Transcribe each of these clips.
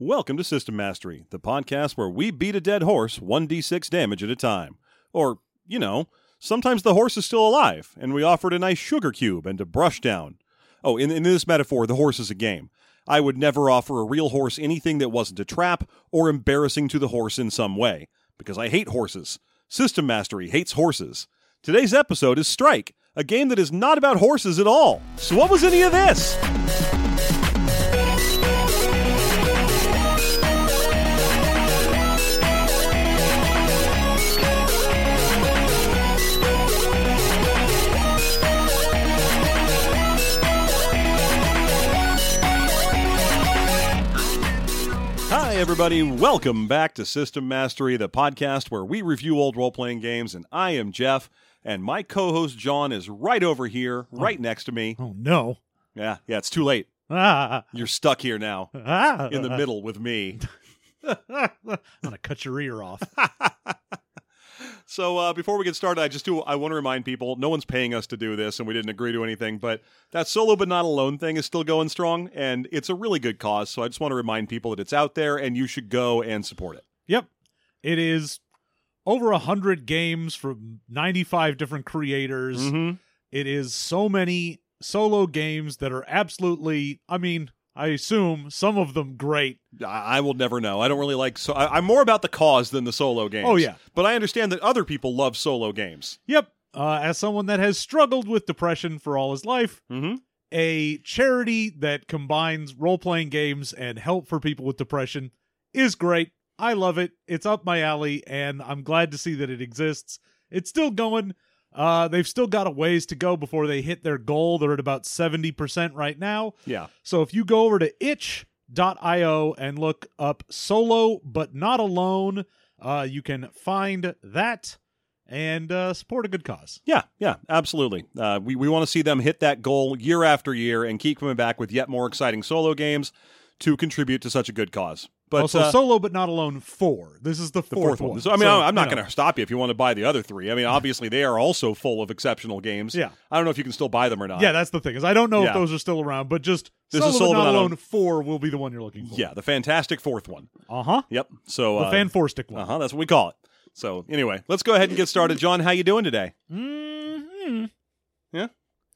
Welcome to System Mastery, the podcast where we beat a dead horse 1d6 damage at a time. Or, you know, sometimes the horse is still alive, and we offered a nice sugar cube and a brush down. Oh, in, in this metaphor, the horse is a game. I would never offer a real horse anything that wasn't a trap or embarrassing to the horse in some way, because I hate horses. System Mastery hates horses. Today's episode is Strike, a game that is not about horses at all. So, what was any of this? Hi, everybody. Welcome back to System Mastery, the podcast where we review old role playing games. And I am Jeff, and my co host John is right over here, right next to me. Oh no! Yeah, yeah, it's too late. Ah, You're stuck here now ah, in the middle with me. I'm gonna cut your ear off. So uh, before we get started, I just do I want to remind people no one's paying us to do this, and we didn't agree to anything. But that solo but not alone thing is still going strong, and it's a really good cause. So I just want to remind people that it's out there, and you should go and support it. yep, it is over a hundred games from 95 different creators. Mm-hmm. It is so many solo games that are absolutely. I mean, I assume some of them great. I, I will never know. I don't really like. So I, I'm more about the cause than the solo games. Oh, yeah. but I understand that other people love solo games. Yep. Uh, as someone that has struggled with depression for all his life, Mm-hmm. a charity that combines role playing games and help for people with depression is great. I love it. It's up my alley, and I'm glad to see that it exists. It's still going. Uh, they've still got a ways to go before they hit their goal. They're at about 70% right now. Yeah. So if you go over to itch.io and look up solo but not alone, uh, you can find that and uh, support a good cause. Yeah, yeah, absolutely. Uh, we we want to see them hit that goal year after year and keep coming back with yet more exciting solo games to contribute to such a good cause. But also, uh, solo but not alone four. This is the the fourth, fourth one. one. So I mean, So, I'm not going to stop you if you want to buy the other three. I mean, obviously they are also full of exceptional games. Yeah. I don't know if you can still buy them or not. Yeah, that's the thing. Is I don't know Yeah. if those are still around, but just This solo is but Solo not But Not alone Alone. four will be the one you're looking for. yeah, the fantastic fourth one. Uh huh. Yep. So The uh, fan four stick one. Uh huh. That's what we call it. So anyway, let's go ahead and get started. John, how you doing today? hmm?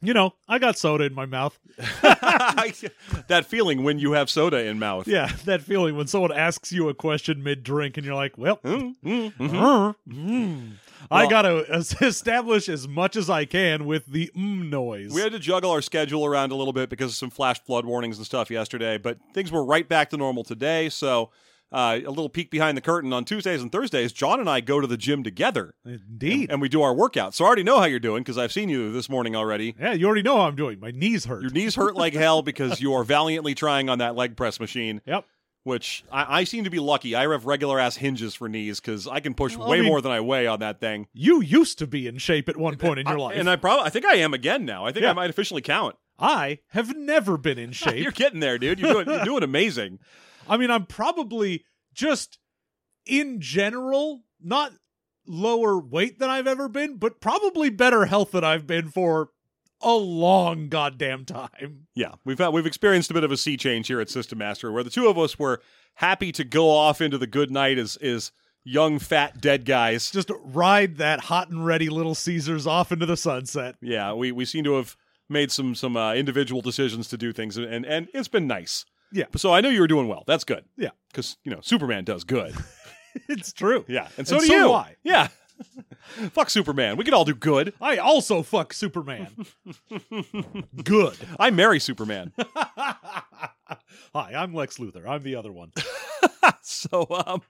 You know, I got soda in my mouth. that feeling when you have soda in mouth. Yeah, that feeling when someone asks you a question mid drink and you're like, well, Mm, mm, mhm. mm, mm. I got to establish as much as I can with the mm noise. We had to juggle our schedule around a little bit because of some flash flood warnings and stuff yesterday, but things were right back to normal today. So, uh, a little peek behind the curtain on Tuesdays and Thursdays, John and I go to the gym together Indeed. and we do our workout. So, I already know how you're doing because I've seen you this morning already. yeah, you already know how I'm doing. My knees hurt. Your knees hurt like hell because you are valiantly trying on that leg press machine, Yep. which I, I seem to be lucky. I have regular ass hinges for knees because I can push Well, I way mean- more than I weigh on that thing. You used to be in shape at one point in your I- life. and I probably, I think I am again now. I think I might officially count. I have never been in shape. You're getting there, dude. You're doing, you're doing amazing. I mean, I'm probably just in general not lower weight than I've ever been, but probably better health than I've been for a long goddamn time. Yeah, we've had, we've experienced a bit of a sea change here at System Master, where the two of us were happy to go off into the good night as as young, fat, dead guys. Just ride that hot and ready Little Caesars off into the sunset. Yeah, we, we seem to have made some some uh, individual decisions to do things, and and it's been nice. Yeah. So I know you were doing well. That's good. Yeah. Because you know Superman does good. It's true. Yeah, and so And do so you. I. Yeah. Fuck Superman. We could all do good. I also fuck Superman. Good. I marry Superman. Hi, I'm Lex Luthor. I'm the other one. so um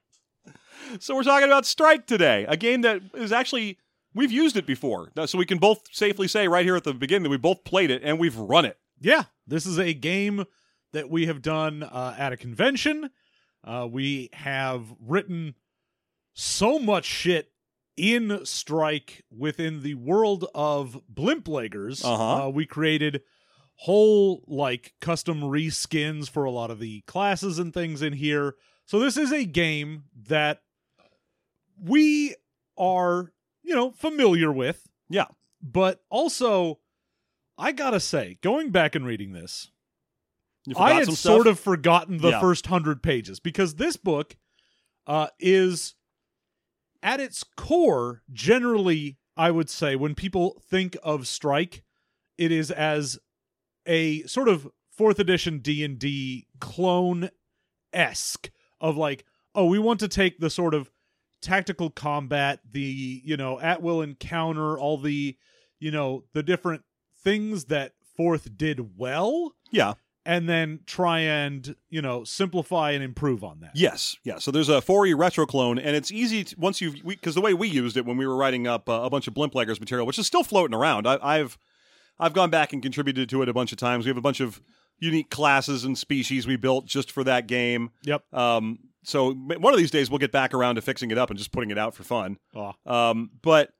so we're talking about strike today a game that is actually we've used it before so we can both safely say right here at the beginning that we both played it and we've run it Yeah, this is a game that we have done uh, at a convention. Uh, we have written so much shit in Strike within the world of Blimpleggers. Uh-huh. Uh, we created whole like custom reskins for a lot of the classes and things in here. So this is a game that we are, you know, familiar with. Yeah. But also, I gotta say, going back and reading this, I had sort of forgotten the Yeah. first hundred pages because this book uh, is at its core generally I would say when people think of Strike, it is as a sort of fourth edition D and D clone esque of like, oh, we want to take the sort of tactical combat, the you know at will encounter, all the you know the different things that fourth did well Yeah. And then try and you know simplify and improve on that. Yes, yeah. So there's a 4E retro clone, and it's easy to, once you've because the way we used it when we were writing up uh, a bunch of Blimpleggers material, which is still floating around. I, I've I've gone back and contributed to it a bunch of times. We have a bunch of unique classes and species we built just for that game. Yep. Um, so one of these days we'll get back around to fixing it up and just putting it out for fun. Oh, Um, but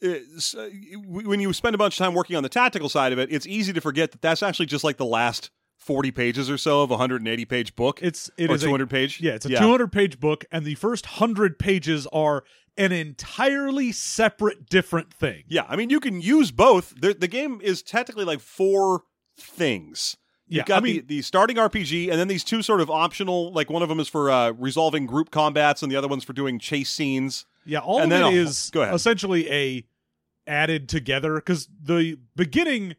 it's, uh, when you spend a bunch of time working on the tactical side of it, it's easy to forget that that's actually just like the last 40 pages or so of a 180 page book. it's it is a- 200 page. yeah, it's a 200 page book, and the first hundred pages are an entirely separate, different thing. Yeah, I mean, you can use both. The, the game is technically like four things. Yeah, You've got I mean- the, the starting RPG, and then these two sort of optional, like one of them is for uh, resolving group combats, and the other one's for doing chase scenes. Yeah, all And of then it a- is go ahead. essentially a added together because the beginning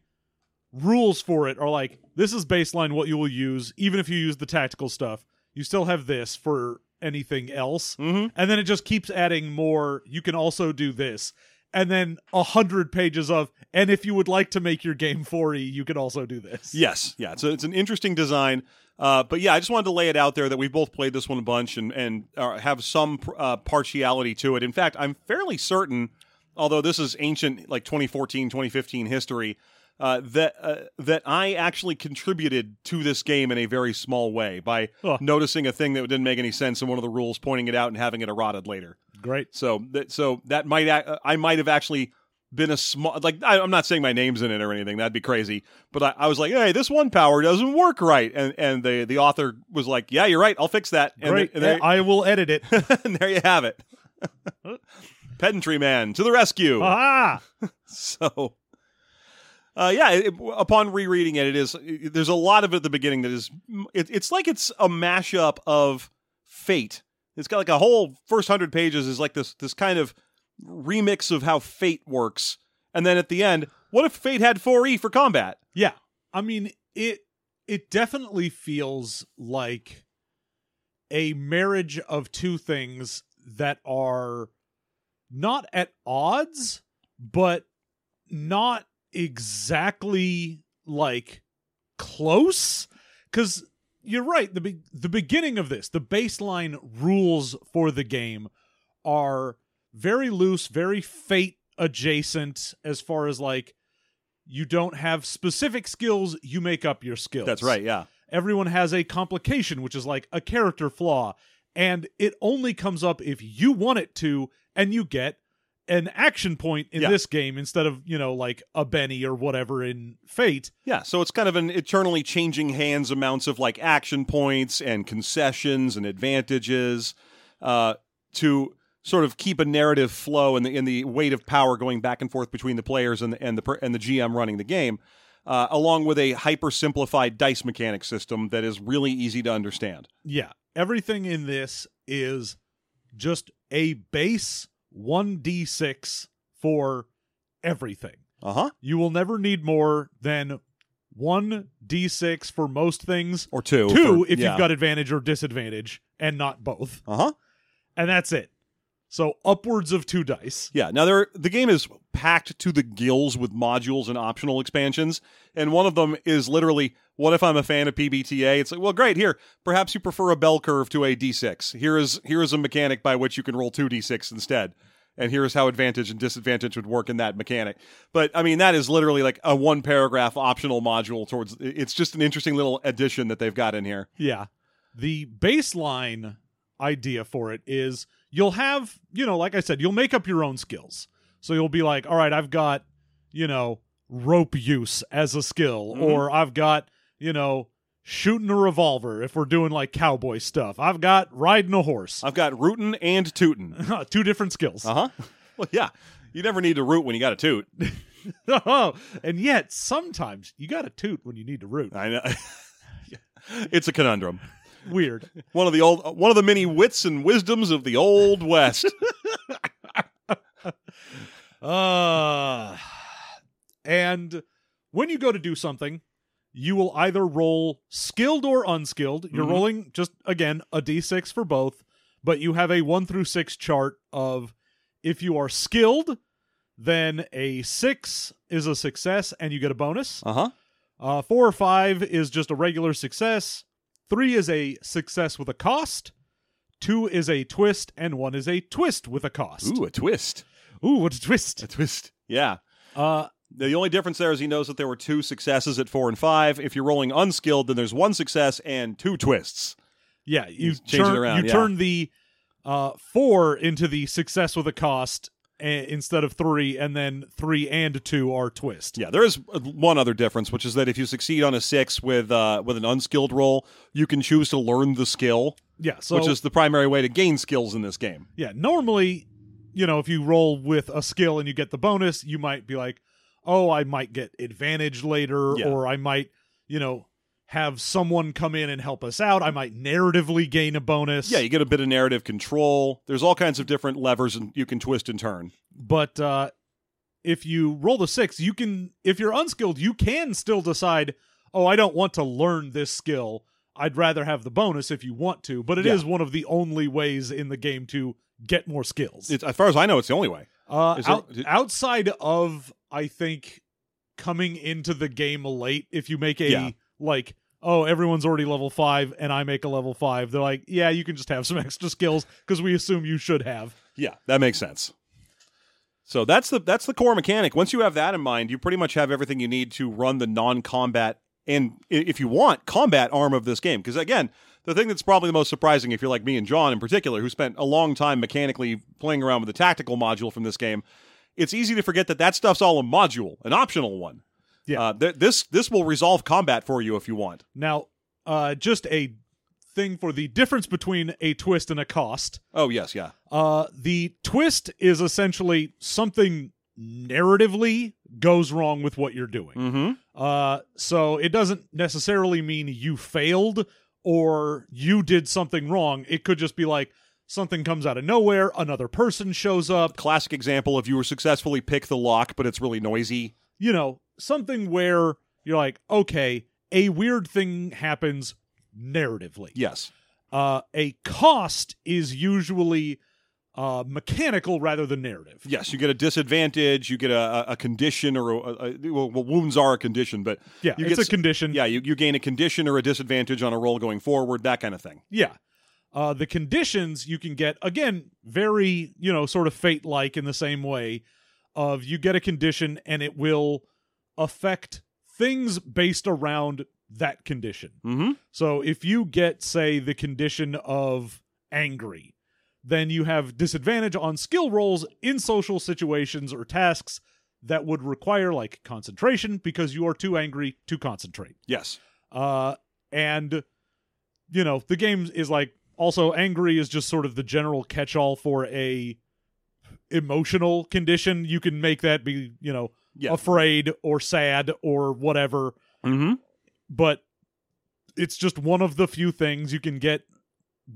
rules for it are like this is baseline what you will use even if you use the tactical stuff you still have this for anything else Mm-hmm. and then it just keeps adding more you can also do this and then a hundred pages of and if you would like to make your game 4e you can also do this Yes, yeah, it's, it's an interesting design. Uh, but yeah, I just wanted to lay it out there that we've both played this one a bunch and and uh, have some uh, partiality to it. In fact, I'm fairly certain, although this is ancient, like 2014, 2015 history, uh, that uh, that I actually contributed to this game in a very small way by noticing a thing that didn't make any sense in one of the rules, pointing it out, and having it eroded later. great. So that so that might I might have actually been a small like I, I'm not saying my name's in it or anything that'd be crazy but I, I was like hey this one power doesn't work right. And and the the author was like yeah you're right I'll fix that. And, great. th- and there, i will edit it. And there you have it. Pedantry man to the rescue. Ah so uh, yeah it, upon rereading it it is there's a lot of it at the beginning that is it, it's like it's a mashup of fate. It's got like a whole first hundred pages is like this this kind of remix of how fate works. And then at the end what if fate had 4e for combat? Yeah. I mean, it it definitely feels like a marriage of two things that are not at odds, but not exactly like close? Cuz you're right the be- the beginning of this the baseline rules for the game are very loose very fate adjacent as far as like you don't have specific skills you make up your skills. That's right yeah. Everyone has a complication which is like a character flaw and it only comes up if you want it to and you get an action point in Yeah. this game instead of you know like a benny or whatever in fate Yeah, so it's kind of an eternally changing hands amounts of like action points and concessions and advantages uh, to sort of keep a narrative flow and the in the weight of power going back and forth between the players and the and the per- and the GM running the game, uh, along with a hyper simplified dice mechanic system that is really easy to understand. yeah everything in this is just a base 1d6 for everything Uh huh. you will never need more than 1d6 for most things Or two. two for- if yeah. you've got advantage or disadvantage and not both Uh huh. and that's it so upwards of two dice Yeah. Now there, the game is packed to the gills with modules and optional expansions, and one of them is literally, "What if I'm a fan of PBTA?" It's like, well, great. Here, perhaps you prefer a bell curve to a D6. Here is here is a mechanic by which you can roll two D6 instead. and here's how advantage and disadvantage would work in that mechanic. But I mean, that is literally like a one paragraph optional module towards. It's just an interesting little addition that they've got in here. Yeah. The baseline idea for it is you'll have, you know, like I said, you'll make up your own skills. So you'll be like, all right, I've got, you know, rope use as a skill, Mhm. or I've got, you know, shooting a revolver if we're doing like cowboy stuff. I've got riding a horse. I've got rootin' and tootin'. Two different skills. Uh huh. Well, yeah. You never need to root when you got a toot. oh, and yet sometimes you got to toot when you need to root. I know. it's a conundrum. Weird. One of the old, one of the many wits and wisdoms of the old west. Uh, and when you go to do something, you will either roll skilled or unskilled. You're Mhm. rolling just again a d6 for both, but you have a 1 through 6 chart of if you are skilled, then a 6 is a success and you get a bonus. Uh huh. Uh 4 or 5 is just a regular success. 3 is a success with a cost. 2 is a twist and 1 is a twist with a cost. Ooh, a twist. Ooh what a twist. A twist. Yeah. Uh The only difference there is he knows that there were two successes at four and five. If you're rolling unskilled, then there's one success and two twists. Yeah, you it turn around, you yeah. turn the uh, four into the success with a cost a- instead of three, and then three and two are twist. Yeah, there is uh, one other difference, which is that if you succeed on a six with uh, with an unskilled roll, you can choose to learn the skill, yeah. So which is the primary way to gain skills in this game. yeah, normally, you know, if you roll with a skill and you get the bonus, you might be like, oh, I might get advantage later, Yeah. or I might, you know, have someone come in and help us out. I might narratively gain a bonus. Yeah, you get a bit of narrative control. There's all kinds of different levers and you can twist and turn. but uh if you roll the six you can if you're unskilled you can still decide oh i don't want to learn this skill i'd rather have the bonus if you want to but it is Yeah. one of the only ways in the game to get more skills It's, as far as I know, it's the only way. Uh, there- out- outside of i think coming into the game late if you make a Yeah. like oh everyone's already level five and i make a level five they're like yeah you can just have some extra skills because we assume you should have Yeah, that makes sense. So that's the that's the core mechanic. Once you have that in mind, you pretty much have everything you need to run the non-combat and if you want combat arm of this game. Because again, the thing that's probably the most surprising, if you're like me and John in particular, who spent a long time mechanically playing around with the tactical module from this game, it's easy to forget that that stuff's all a module, an optional one. Yeah. uh, th- this this will resolve combat for you if you want. Now, uh, just a thing for the difference between a twist and a cost. Oh yes, yeah, Uh, the twist is essentially something narratively goes wrong with what you're doing. mm-hmm. Uh, so it doesn't necessarily mean you failed or you did something wrong. It could just be like something comes out of nowhere, another person shows up, Classic example of you were successfully pick the lock, but it's really noisy. you know, something where you're like, okay, a weird thing happens narratively. Yes. Uh, a cost is usually uh, mechanical rather than narrative. Yes, you get a disadvantage. You get a, a, condition, or a, a, well, wounds are a condition, but Yeah, you it's get a condition. yeah, you, you gain a condition or a disadvantage on a roll going forward, that kind of thing. Yeah. Uh, the conditions you can get, again, very, you know, sort of fate like in the same way of you get a condition and it will affect things based around that condition. Mm-hmm. So if you get, say, the condition of angry, then you have disadvantage on skill rolls in social situations or tasks that would require like concentration because you are too angry to concentrate. Yes. Uh, and you know the game is like also angry is just sort of the general catch-all for a emotional condition. You can make that be you know Yeah. afraid or sad or whatever, Mm-hmm. but it's just one of the few things you can get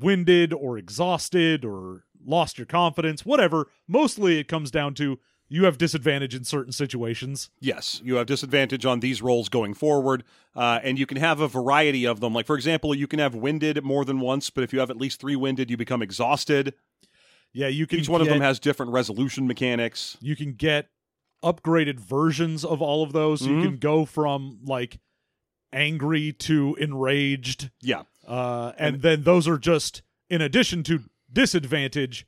winded or exhausted or lost your confidence, whatever. Mostly it comes down to you have disadvantage in certain situations. Yes, you have disadvantage on these rolls going forward, uh, and you can have a variety of them. Like, for example, you can have winded more than once, but if you have at least three winded, you become exhausted. Yeah, you can Each one of them has different resolution mechanics. you can get upgraded versions of all of those. So Mhm. you can go from like angry to enraged. Yeah. Uh, and, then those are just in addition to disadvantage,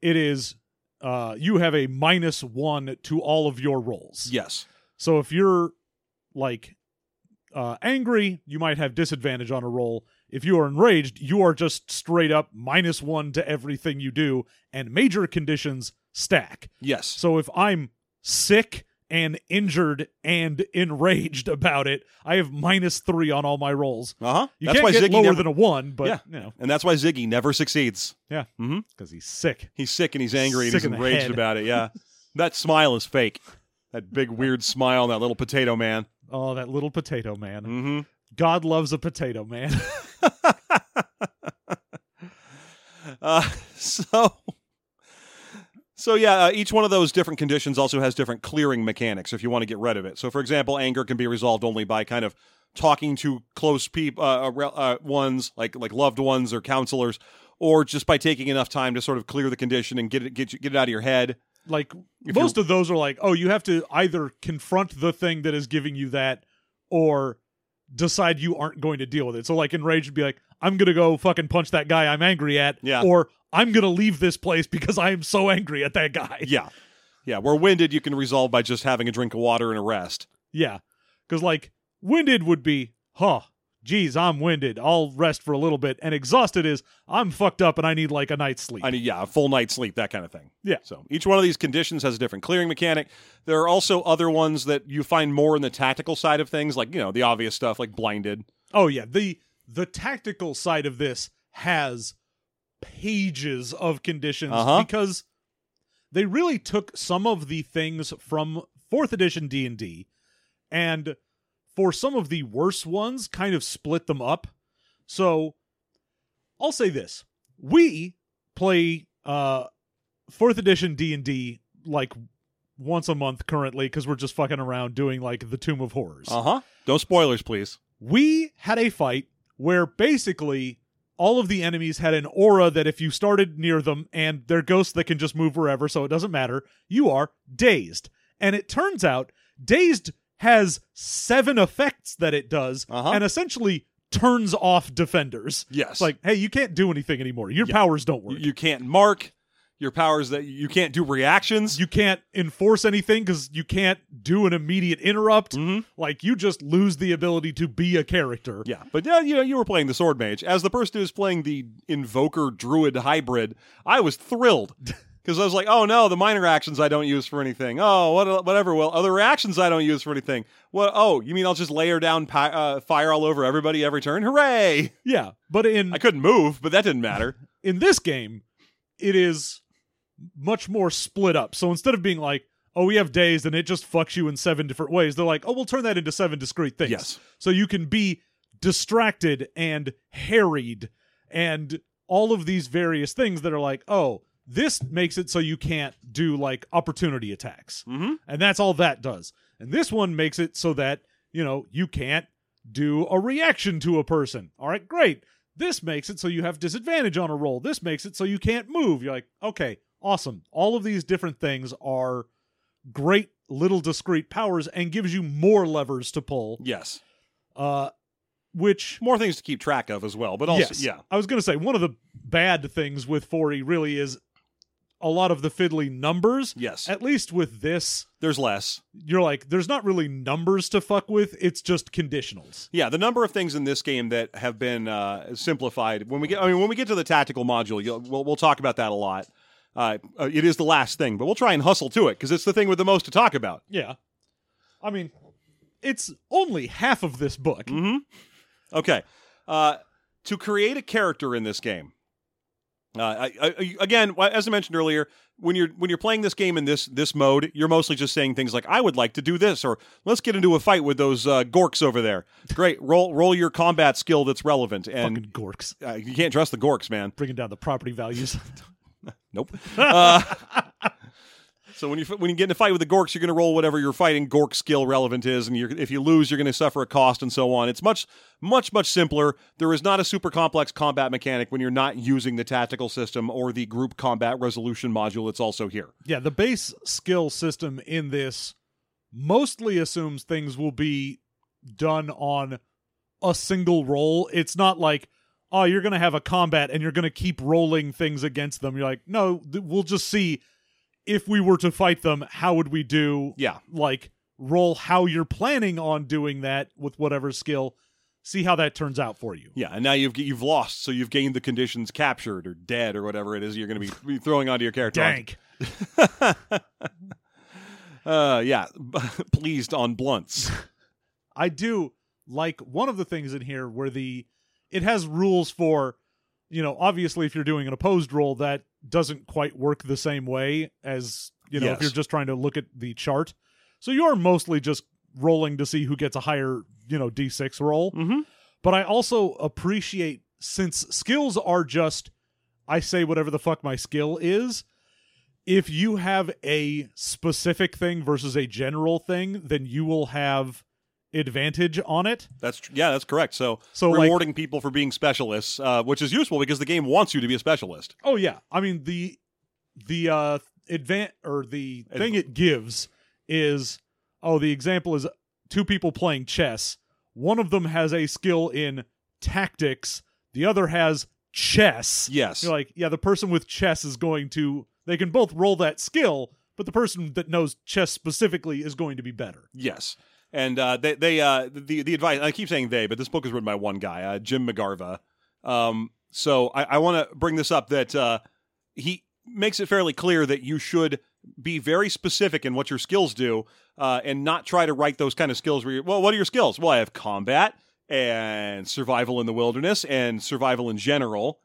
it is uh, you have a minus one to all of your rolls. Yes. So if you're like uh, angry, you might have disadvantage on a roll. If you are enraged, you are just straight up minus one to everything you do, and major conditions stack. Yes. So if I'm sick and injured and enraged about it, I have minus three on all my rolls. Uh huh. You That's can't why get Ziggy lower never, than a one, but Yeah. you know, and that's why Ziggy never succeeds. yeah, Mm-hmm. because he's sick. He's sick and he's angry and he's enraged about it. Yeah. that smile is fake. That big weird smile on that little potato man. Oh, that little potato man. Mm-hmm. God loves a potato man. Uh, so, so yeah, uh, each one of those different conditions also has different clearing mechanics if you want to get rid of it. So, for example, anger can be resolved only by kind of talking to close people, uh, uh, uh, ones like like loved ones or counselors, or just by taking enough time to sort of clear the condition and get it get you- get it out of your head. like If most of those are like, oh, you have to either confront the thing that is giving you that, or decide you aren't going to deal with it. So like enraged would be like, I'm gonna go fucking punch that guy I'm angry at, Yeah. or I'm gonna leave this place because I am so angry at that guy. Yeah, yeah. Where winded, you can resolve by just having a drink of water and a rest. Yeah. Because, like, winded would be, huh, geez, I'm winded. I'll rest for a little bit. And exhausted is, I'm fucked up and I need, like, a night's sleep. I need, yeah, a full night's sleep, that kind of thing. Yeah. So each one of these conditions has a different clearing mechanic. There are also other ones that you find more in the tactical side of things, like you know the obvious stuff like blinded. oh, yeah. The, the tactical side of this has pages of conditions Uh-huh. because they really took some of the things from 4th edition D&D and for some of the worse ones kind of split them up. So I'll say this. We play uh 4th edition D&D like once a month currently cuz we're just fucking around doing like the Tomb of Horrors. Uh huh. No spoilers, please. We had a fight where basically all of the enemies had an aura that if you started near them and they're ghosts that can just move wherever so it doesn't matter, you are dazed. And it turns out dazed has seven effects that it does Uh-huh. and essentially turns off defenders. Yes. It's like, hey, you can't do anything anymore. Your Yeah. powers don't work. you can't mark your powers that you can't do reactions. You can't enforce anything because you can't do an immediate interrupt. Mhm. Like you just lose the ability to be a character. yeah, but yeah, you know, you were playing the sword mage. As the person who's playing the invoker druid hybrid, I was thrilled because I was like, "Oh no, the minor actions I don't use for anything. Oh, what, whatever. Well, other reactions I don't use for anything. What? Oh, you mean I'll just layer down pi- uh, fire all over everybody every turn? Hooray! Yeah, but in I couldn't move, but that didn't matter. in this game, it is much more split up. So instead of being like, oh, we have dazed and it just fucks you in seven different ways, they're like, oh, we'll turn that into seven discrete things. Yes. So you can be distracted and harried and all of these various things that are like, oh, this makes it so you can't do like opportunity attacks. Mm-hmm. And that's all that does. And this one makes it so that, you know, you can't do a reaction to a person. All right, great. This makes it so you have disadvantage on a roll. This makes it so you can't move. You're like, okay, awesome. All of these different things are great little discrete powers and gives you more levers to pull. Yes, Uh which more things to keep track of as well. But also, yes, yeah, I was going to say one of the bad things with 4E really is a lot of the fiddly numbers. yes. At least with this, There's less. you're like, there's not really numbers to fuck with. It's just conditionals. Yeah, the number of things in this game that have been uh, simplified. When we get, I mean, when we get to the tactical module, you'll, we'll we'll talk about that a lot. Uh, uh, it is the last thing, but we'll try and hustle to it because it's the thing with the most to talk about. Yeah. I mean, it's only half of this book. Mm-hmm. Okay, uh, to create a character in this game. Uh, I, I, again, as I mentioned earlier, when you're when you're playing this game in this this mode, you're mostly just saying things like "I would like to do this" or "Let's get into a fight with those uh, gorks over there." Great, roll roll your combat skill that's relevant, and Fucking gorks. uh, you can't trust the gorks, man. Bringing down the property values. Nope. Uh, so when you when you get in a fight with the Gorks, you're going to roll whatever your fighting Gork skill relevant is, and if you lose, you're going to suffer a cost and so on. It's much much much simpler. There is not a super complex combat mechanic when you're not using the tactical system or the group combat resolution module that's also here. yeah, the base skill system in this mostly assumes things will be done on a single roll. It's not like, oh, you're going to have a combat and you're going to keep rolling things against them. You're like, no, th- we'll just see if we were to fight them, how would we do? Yeah. Like roll how you're planning on doing that with whatever skill. See how that turns out for you. Yeah, and now you've you've lost, so you've gained the conditions captured or dead or whatever it is you're going to be, throwing onto your character. Dank. Uh, yeah, pleased on blunts. I do like one of the things in here where the it has rules for you know obviously if you're doing an opposed roll that doesn't quite work the same way as you know if you're just trying to look at the chart. So you're mostly just rolling to see who gets a higher you know d6 roll. Mhm. but i also appreciate since skills are just i say whatever the fuck my skill is if you have a specific thing versus a general thing then you will have advantage on it That's tr- yeah, that's correct. So, So, like- rewarding people for being specialists, uh, which is useful because the game wants you to be a specialist. Oh yeah, I mean the the uh advan or the Adv- thing it gives is oh the example is two people playing chess. One of them has a skill in tactics, the other has chess. Yes. You're like, yeah, the person with chess is going to they can both roll that skill, but the person that knows chess specifically is going to be better. Yes. And uh, they, they uh, the the advice. I keep saying they, but this book is written by one guy, uh, Jim McGarva. Um, so I, I want to bring this up that uh, he makes it fairly clear that you should be very specific in what your skills do, uh, and not try to write those kind of skills. Where well, what are your skills? Well, I have combat and survival in the wilderness and survival in general,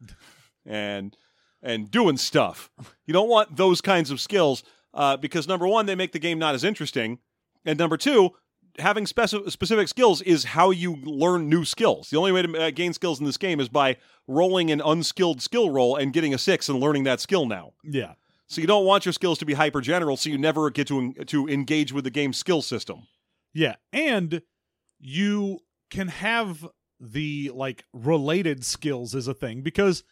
and and doing stuff. You don't want those kinds of skills uh, because number one, they make the game not as interesting, and number two, having speci- specific skills is how you learn new skills. The only way to uh, gain skills in this game is by rolling an unskilled skill roll and getting a six and learning that skill now. Yeah. So you don't want your skills to be hyper general, so you never get to to engage with the game's skill system. Yeah, and you can have the like related skills as a thing because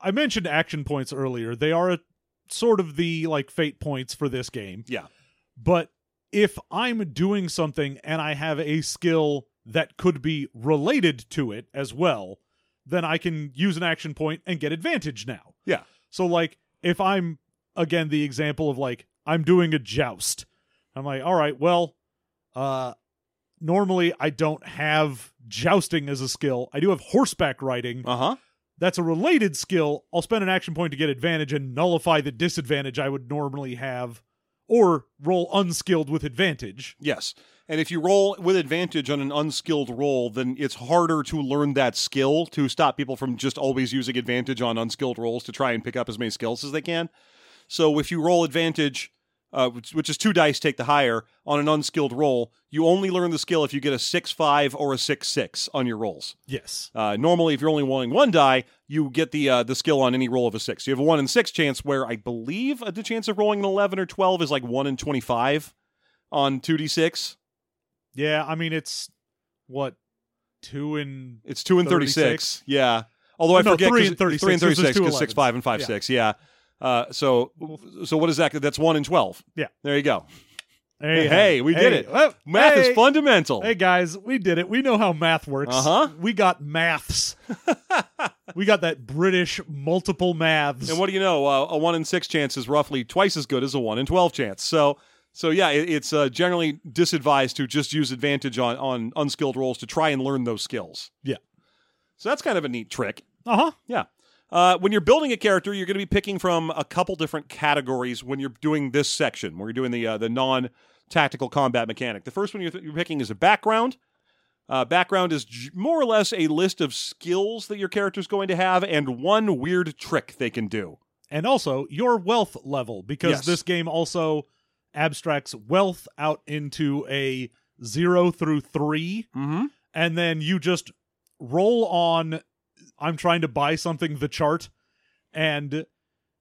I mentioned action points earlier. They are a, sort of the like fate points for this game. Yeah. But if I'm doing something and I have a skill that could be related to it as well, then I can use an action point and get advantage now. Yeah. So like if I'm again the example of like I'm doing a joust. I'm like, all right, well, uh normally I don't have jousting as a skill. I do have horseback riding. Uh huh. That's a related skill. I'll spend an action point to get advantage and nullify the disadvantage I would normally have or roll unskilled with advantage. Yes. And if you roll with advantage on an unskilled roll, then it's harder to learn that skill to stop people from just always using advantage on unskilled rolls to try and pick up as many skills as they can. So if you roll advantage, uh, which, which is two dice, take the higher on an unskilled roll, you only learn the skill if you get a six five or a six six on your rolls. Yes. Uh, normally, if you're only rolling one die, you get the uh, the skill on any roll of a six. You have a one in six chance, where I believe the chance of rolling an eleven or twelve is like one in twenty five on two d six. Yeah, I mean it's what two and It's two and 36? six. Yeah. Although I No, forget three and 36, three and thirty because six because six five and five Yeah. six. Yeah. Uh, so so what is that? That's one in twelve. Yeah. There you go. hey, Hey, we did it. Math hey, is fundamental. Hey guys, we did it. We know how math works. Uh-huh. We got maths. we got that British multiple maths. And what do you know? Uh, a one in six chance is roughly twice as good as a one in twelve chance. So, so yeah, it, it's uh, generally disadvised to just use advantage on on unskilled rolls to try and learn those skills. Yeah. So that's kind of a neat trick. uh huh. Yeah. Uh, when you're building a character, you're going to be picking from a couple different categories when you're doing this section, where you're doing the uh, the non tactical combat mechanic. The first one you're, you're picking is a background. Uh, background is j- more or less a list of skills that your character's going to have and one weird trick they can do. And also your wealth level, because Yes. this game also abstracts wealth out into a zero through three, Mm-hmm. and then you just roll on. I'm trying to buy something, the chart, and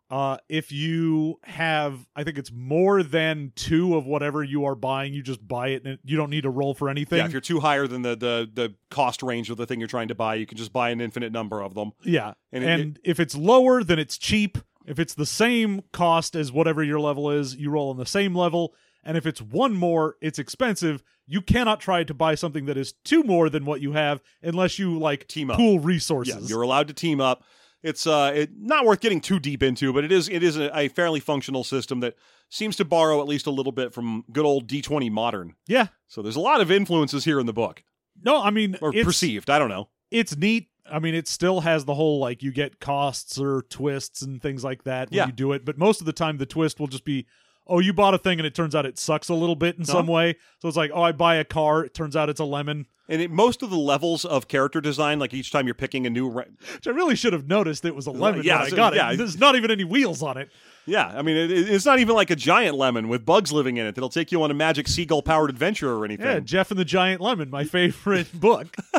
uh, if you have, I think it's more than two of whatever you are buying, you just buy it, and you don't need to roll for anything. Yeah, if you're too higher than the, the the cost range of the thing you're trying to buy, you can just buy an infinite number of them. Yeah. And And, it- if it's lower, then it's cheap. If it's the same cost as whatever your level is, you roll on the same level. And if it's one more, it's expensive. You cannot try to buy something that is two more than what you have unless you like Team up. pool Yeah, resources. you're allowed to team up. It's uh, it, not worth getting too deep into, but it is it is a, a fairly functional system that seems to borrow at least a little bit from good old D20 Modern. Yeah. So there's a lot of influences here in the book, No, I mean or it's, perceived. I don't know. it's neat. I mean, it still has the whole like you get costs or twists and things like that when Yeah. you do it. But most of the time, the twist will just be, oh, you bought a thing and it turns out it sucks a little bit in some Uh-huh. way. So it's like, oh, I buy a car, it turns out it's a lemon. And it, most of the levels of character design, like each time you're picking a new, ra- Which I really should have noticed it was a lemon yeah, when I so- got yeah. it. There's not even any wheels on it. yeah, I mean, it, it- it's not even like a giant lemon with bugs living in it that'll take you on a magic seagull powered adventure or anything. Yeah, Jeff and the Giant Lemon, my favorite book.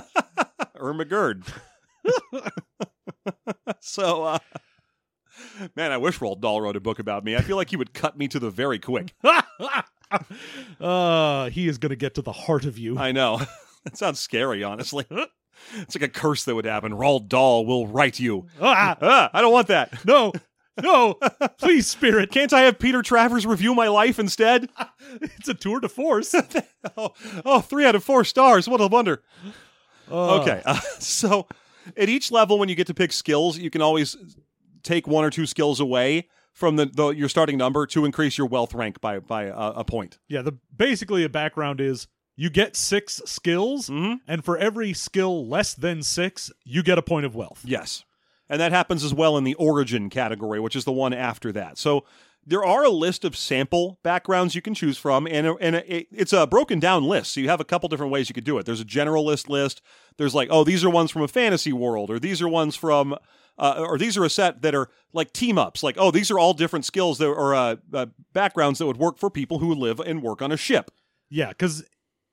or McGurd. so, uh, man, I wish Roald Dahl wrote a book about me. I feel like he would cut me to the very quick. uh, he is going to get to the heart of you. I know. that sounds scary, honestly. It's like a curse that would happen. Roald Dahl will write you. ah, Ah, I don't want that. no, no, please, spirit. Can't I have Peter Travers review my life instead? It's a tour de force. oh, oh, three out of four stars. What a wonder. Uh, Okay. Uh, so at each level, when you get to pick skills, you can always take one or two skills away from the, the your starting number to increase your wealth rank by by a, a point. Yeah, the basically a background is you get six skills, Mhm. and for every skill less than six, you get a point of wealth. Yes. And that happens as well in the origin category, which is the one after that. So there are a list of sample backgrounds you can choose from, and, and it, it's a broken down list. So you have a couple different ways you could do it. There's a generalist list. There's like, oh, these are ones from a fantasy world, or these are ones from, uh, or these are a set that are like team ups. Like, oh, these are all different skills that or uh, uh, backgrounds that would work for people who live and work on a ship. Yeah, because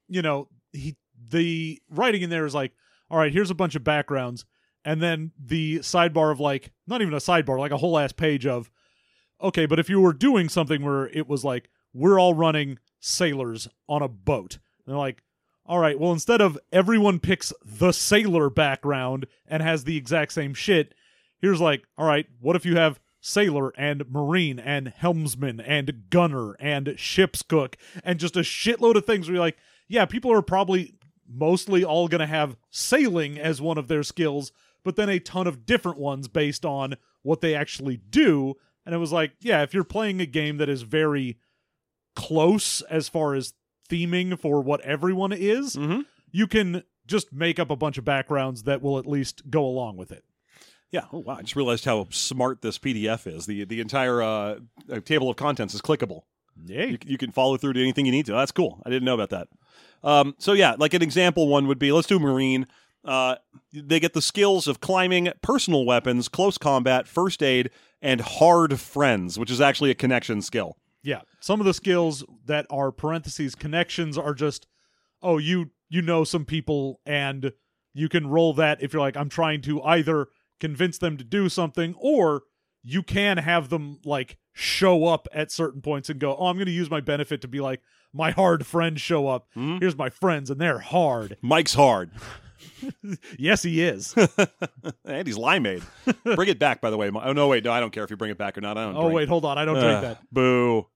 you know he the writing in there is like, all right, here's a bunch of backgrounds, and then the sidebar of like not even a sidebar, like a whole ass page of, okay, but if you were doing something where it was like we're all running sailors on a boat, and they're like. All right, well, instead of everyone picks the sailor background and has the exact same shit, here's like, all right, what if you have sailor and marine and helmsman and gunner and ship's cook and just a shitload of things where you're like, yeah, people are probably mostly all going to have sailing as one of their skills, but then a ton of different ones based on what they actually do. And it was like, yeah, if you're playing a game that is very close as far as theming for what everyone is, Mm-hmm. you can just make up a bunch of backgrounds that will at least go along with it. Yeah. Oh wow! I just realized how smart this PDF is. the The entire uh, uh, table of contents is clickable. Yay. You, you can follow through to anything you need to. That's cool. I didn't know about that. Um, so yeah, like an example one would be let's do marine. Uh, they get the skills of climbing, personal weapons, close combat, first aid, and hard friends, which is actually a connection skill. Yeah, some of the skills that are parentheses connections are just oh you you know some people and you can roll that if you're like I'm trying to either convince them to do something or you can have them like show up at certain points and go oh I'm going to use my benefit to be like my hard friends show up. Hmm? Here's my friends and they're hard. Mike's hard, Yes, he is. and he's limeade. bring it back, by the way. Oh no, wait, no, I don't care if you bring it back or not. I don't. oh drink. wait, hold on. I don't drink that. Boo.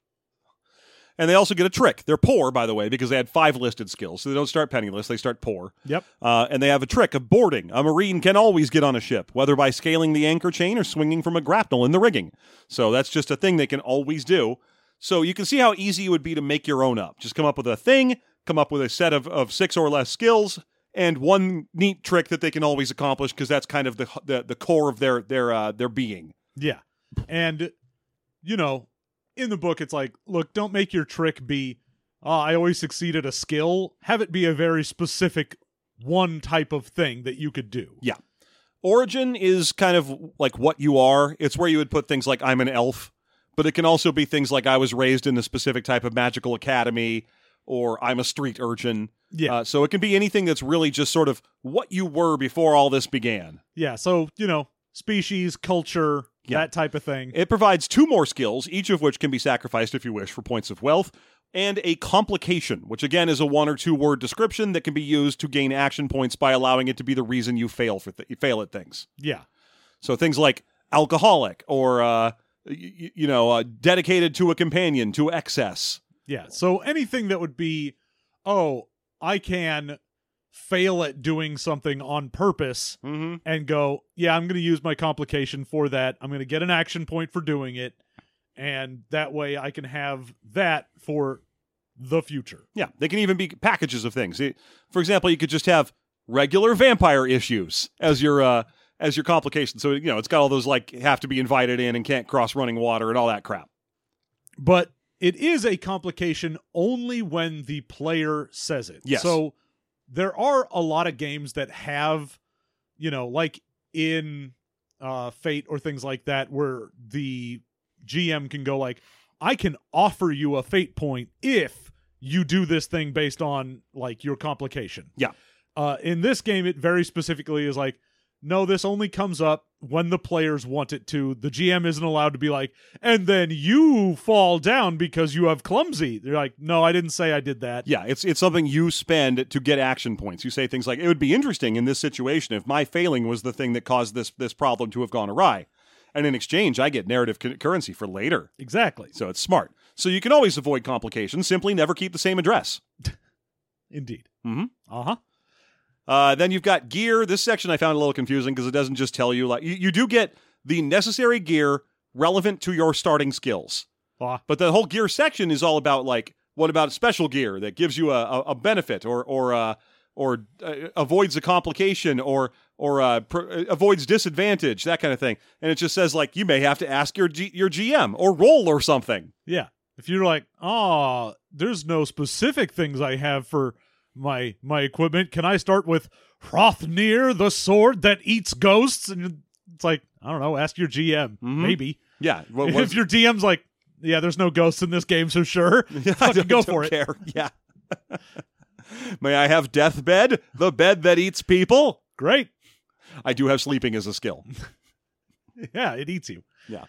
And they also get a trick. They're poor, by the way, because they had five listed skills. So they don't start penniless, they start poor. Yep. Uh, and they have a trick of boarding. A Marine can always get on a ship, whether by scaling the anchor chain or swinging from a grapnel in the rigging. So that's just a thing they can always do. So you can see how easy it would be to make your own up. Just come up with a thing, come up with a set of, of six or less skills, and one neat trick that they can always accomplish because that's kind of the, the the core of their their uh, their being. Yeah. And, you know, in the book, it's like, look, don't make your trick be, oh, I always succeed at a skill. Have it be a very specific one type of thing that you could do. Yeah. Origin is kind of like what you are. It's where you would put things like I'm an elf, but it can also be things like I was raised in a specific type of magical academy or I'm a street urchin. Yeah. Uh, so it can be anything that's really just sort of what you were before all this began. yeah. So, you know, species, culture, Yeah. that type of thing. It provides two more skills, each of which can be sacrificed if you wish for points of wealth, and a complication, which again is a one or two word description that can be used to gain action points by allowing it to be the reason you fail for th- you fail at things. yeah. So things like alcoholic or uh, y- you know uh, dedicated to a companion to excess. Yeah. So anything that would be, oh, I can fail at doing something on purpose Mm-hmm. and go, yeah, I'm going to use my complication for that. I'm going to get an action point for doing it. And that way I can have that for the future. Yeah, they can even be packages of things. For example, you could just have regular vampire issues as your uh, as your complication. So you know, it's got all those like have to be invited in and can't cross running water and all that crap. But it is a complication only when the player says it. Yes. So there are a lot of games that have, you know, like in uh Fate or things like that where the GM can go like, I can offer you a fate point if you do this thing based on like your complication. Yeah. Uh in this game it very specifically is like no, this only comes up when the players want it to. The GM isn't allowed to be like, and then you fall down because you have clumsy. They're like, no, I didn't say I did that. Yeah, it's it's something you spend to get action points. You say things like, "It would be interesting in this situation if my failing was the thing that caused this this problem to have gone awry," and in exchange, I get narrative cu- currency for later. Exactly. So it's smart. So you can always avoid complications. Simply never keep the same address. Indeed. Mm-hmm. Uh huh. Uh, then you've got gear. This section I found a little confusing because it doesn't just tell you like you, you do get the necessary gear relevant to your starting skills. Ah. But the whole gear section is all about like what about special gear that gives you a, a, a benefit or or uh, or uh, avoids a complication or or uh, pr- uh, avoids disadvantage that kind of thing. And it just says like you may have to ask your G- your GM or roll or something. Yeah. If you're like, oh, there's no specific things I have for my my equipment. Can I start with Hrothnir, the sword that eats ghosts? And it's like, I don't know. Ask your GM. Mhm. Maybe. Yeah. What, if your DM's like, yeah, there's no ghosts in this game, so sure, fucking go for it. Yeah. May I have deathbed, the bed that eats people? Great. I do have sleeping as a skill. Yeah, it eats you. Yeah.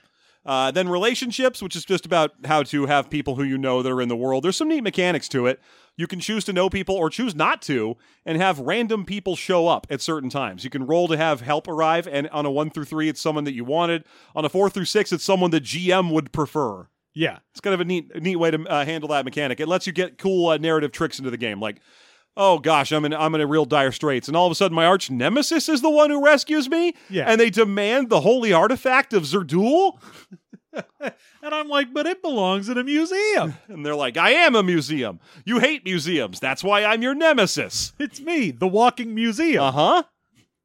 Uh, then relationships, which is just about how to have people who you know that are in the world. There's some neat mechanics to it. You can choose to know people or choose not to, and have random people show up at certain times. You can roll to have help arrive, and on a one through three, it's someone that you wanted. On a four through six, it's someone the GM would prefer. Yeah. It's kind of a neat, neat way to uh, handle that mechanic. It lets you get cool uh, narrative tricks into the game, like, oh gosh, I'm in, I'm in a real dire straits, and all of a sudden my arch nemesis is the one who rescues me, Yeah. and they demand the holy artifact of Zerdul, And I'm like, but it belongs in a museum. and they're like, I am a museum. You hate museums. That's why I'm your nemesis. it's me, the walking museum. Uh huh.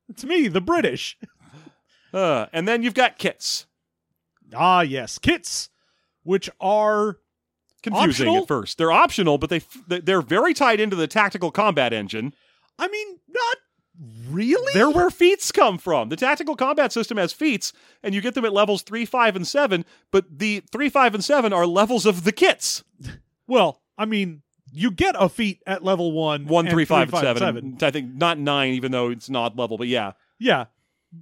It's me, the British. Uh, and then you've got kits. Ah, yes, kits, which are Confusing Optional? at first. They're optional, but they f- they're very tied into the tactical combat engine. I mean, not really. They're where feats come from. The tactical combat system has feats, and you get them at levels three, five, and seven. But the three, five, and seven are levels of the kits. well, I mean, you get a feat at level one, One, and three, five, three, and seven. I think not nine, even though it's not level. But yeah, Yeah,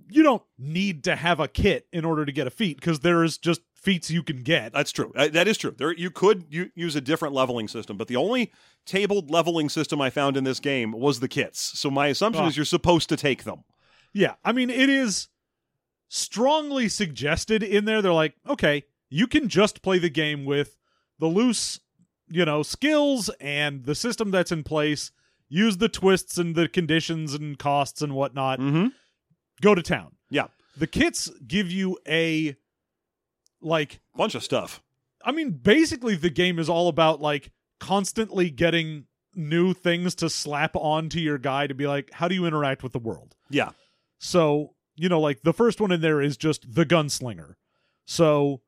you don't need to have a kit in order to get a feat because there is just feats you can get. that's true. Uh, that is true. There, you could u- use a different leveling system, but the only tabled leveling system I found in this game was the kits. So my assumption Ah. is you're supposed to take them. Yeah, I mean, it is strongly suggested in there. They're like, okay, you can just play the game with the loose, you know, skills and the system that's in place. Use the twists and the conditions and costs and whatnot. Mm-hmm. Go to town. Yeah, The kits give you a like bunch of stuff. I mean, basically, the game is all about like constantly getting new things to slap onto your guy to be like, how do you interact with the world? Yeah, So, you know, like the first one in there is just the gunslinger. So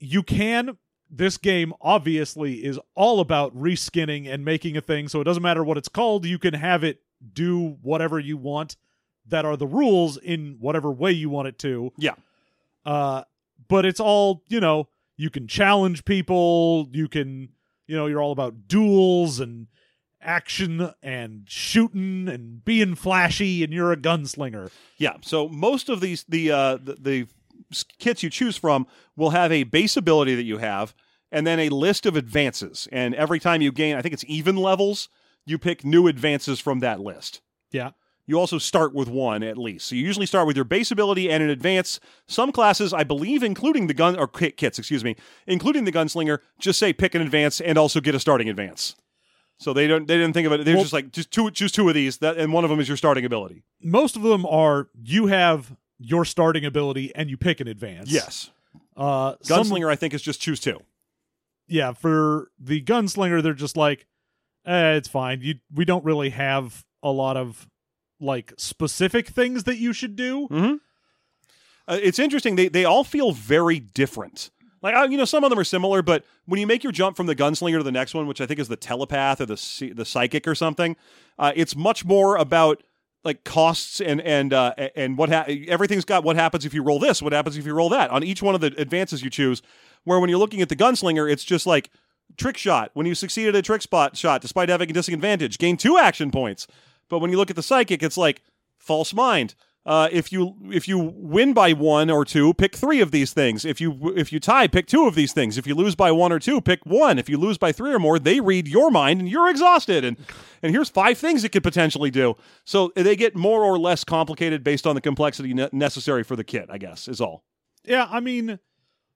you can, this game obviously is all about reskinning and making a thing. So it doesn't matter what it's called, you can have it do whatever you want that are the rules in whatever way you want it to. yeah. Uh, but it's all, you know, you can challenge people, you can, you know, you're all about duels and action and shooting and being flashy and you're a gunslinger. Yeah. So most of these the uh, the, the kits you choose from will have a base ability that you have, and then a list of advances. And every time you gain, I think it's even levels, you pick new advances from that list. Yeah. You also start with one at least. So you usually start with your base ability and an advance. Some classes, I believe, including the gun or kit, kits, excuse me, including the gunslinger, just say pick an advance and also get a starting advance. So they don't they didn't think of it. They're Well- just like just two choose two of these that and one of them is your starting ability. Most of them are you have your starting ability and you pick an advance. Yes. Uh, some- Gunslinger I think is just choose two. yeah, for the gunslinger, they're just like, eh, it's fine. You we don't really have a lot of like specific things that you should do. Mm-hmm. Uh, it's interesting. They they all feel very different. Like uh, you know, some of them are similar, but when you make your jump from the gunslinger to the next one, which I think is the telepath or the the psychic or something, uh, it's much more about like costs and and uh, and what ha- everything's got. What happens if you roll this? What happens if you roll that? On each one of the advances you choose. Where when you're looking at the gunslinger, it's just like trick shot. When you succeed at a trick spot shot, despite having a disadvantage, gain two action points. But when you look at the psychic, it's like false mind. Uh, if you if you win by one or two, pick three of these things. If you if you tie, pick two of these things. If you lose by one or two, pick one. If you lose by three or more, they read your mind and you're exhausted. And and here's five things it could potentially do. So they get more or less complicated based on the complexity ne- necessary for the kit. I guess is all. Yeah, I mean,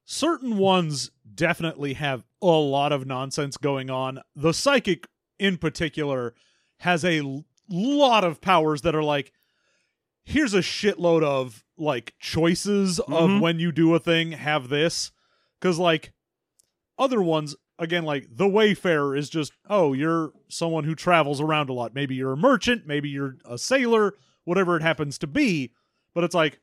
certain ones definitely have a lot of nonsense going on. The psychic, in particular, has a lot of powers that are like, here's a shitload of like choices Mhm. of when you do a thing. Have this, because like other ones. Again, like the Wayfarer is just, oh, you're someone who travels around a lot. Maybe you're a merchant, maybe you're a sailor, whatever it happens to be. But it's like,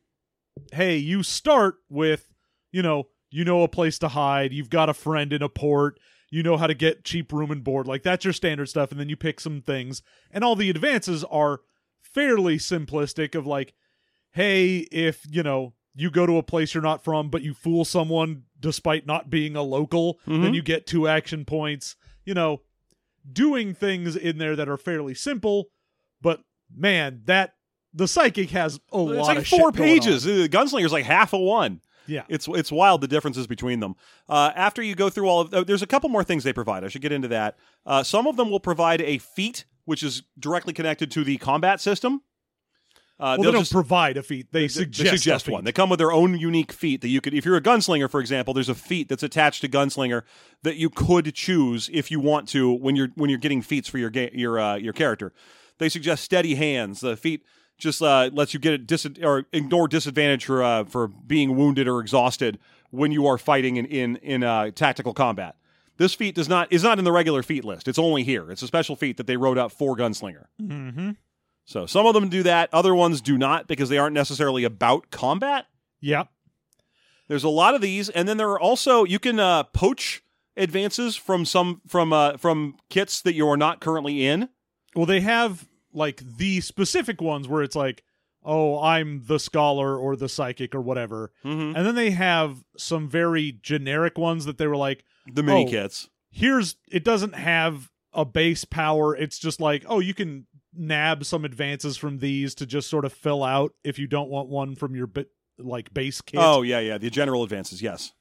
hey, you start with, you know, you know a place to hide, you've got a friend in a port, you know how to get cheap room and board. Like that's your standard stuff, and then you pick some things. And all the advances are fairly simplistic of like, hey, if, you know, you go to a place you're not from, but you fool someone despite not being a local, then Mhm. you get two action points. You know, doing things in there that are fairly simple, but man, that the psychic has a It's lot like of four pages. The gunslinger's like half a one. Yeah. It's it's wild the differences between them. Uh, after you go through all of, uh, there's a couple more things they provide. I should get into that. Uh, some of them will provide a feat which is directly connected to the combat system. Uh, Well, they they'll don't just- provide a feat. They they suggest, suggest a feat. one. They come with their own unique feat that you could, if you're a gunslinger, for example, there's a feat that's attached to gunslinger that you could choose if you want to when you're when you're getting feats for your ga- your uh, your character. They suggest steady hands. The feat just uh, lets you get a dis- or ignore disadvantage for uh, for being wounded or exhausted when you are fighting in in in uh, tactical combat. This feat does not is not in the regular feat list. It's only here. It's a special feat that they wrote up for gunslinger. Mm-hmm. So some of them do that. Other ones do not because they aren't necessarily about combat. Yeah. There's a lot of these, and then there are also you can uh, poach advances from some from uh, from kits that you are not currently in. Well, they have like the specific ones where it's like, oh, I'm the scholar or the psychic or whatever. Mm-hmm. And then they have some very generic ones that they were like, The mini Oh. kits. here's it doesn't have a base power. It's just like, oh, you can nab some advances from these to just sort of fill out if you don't want one from your bit like base kit. Oh yeah, yeah. The general advances. Yes.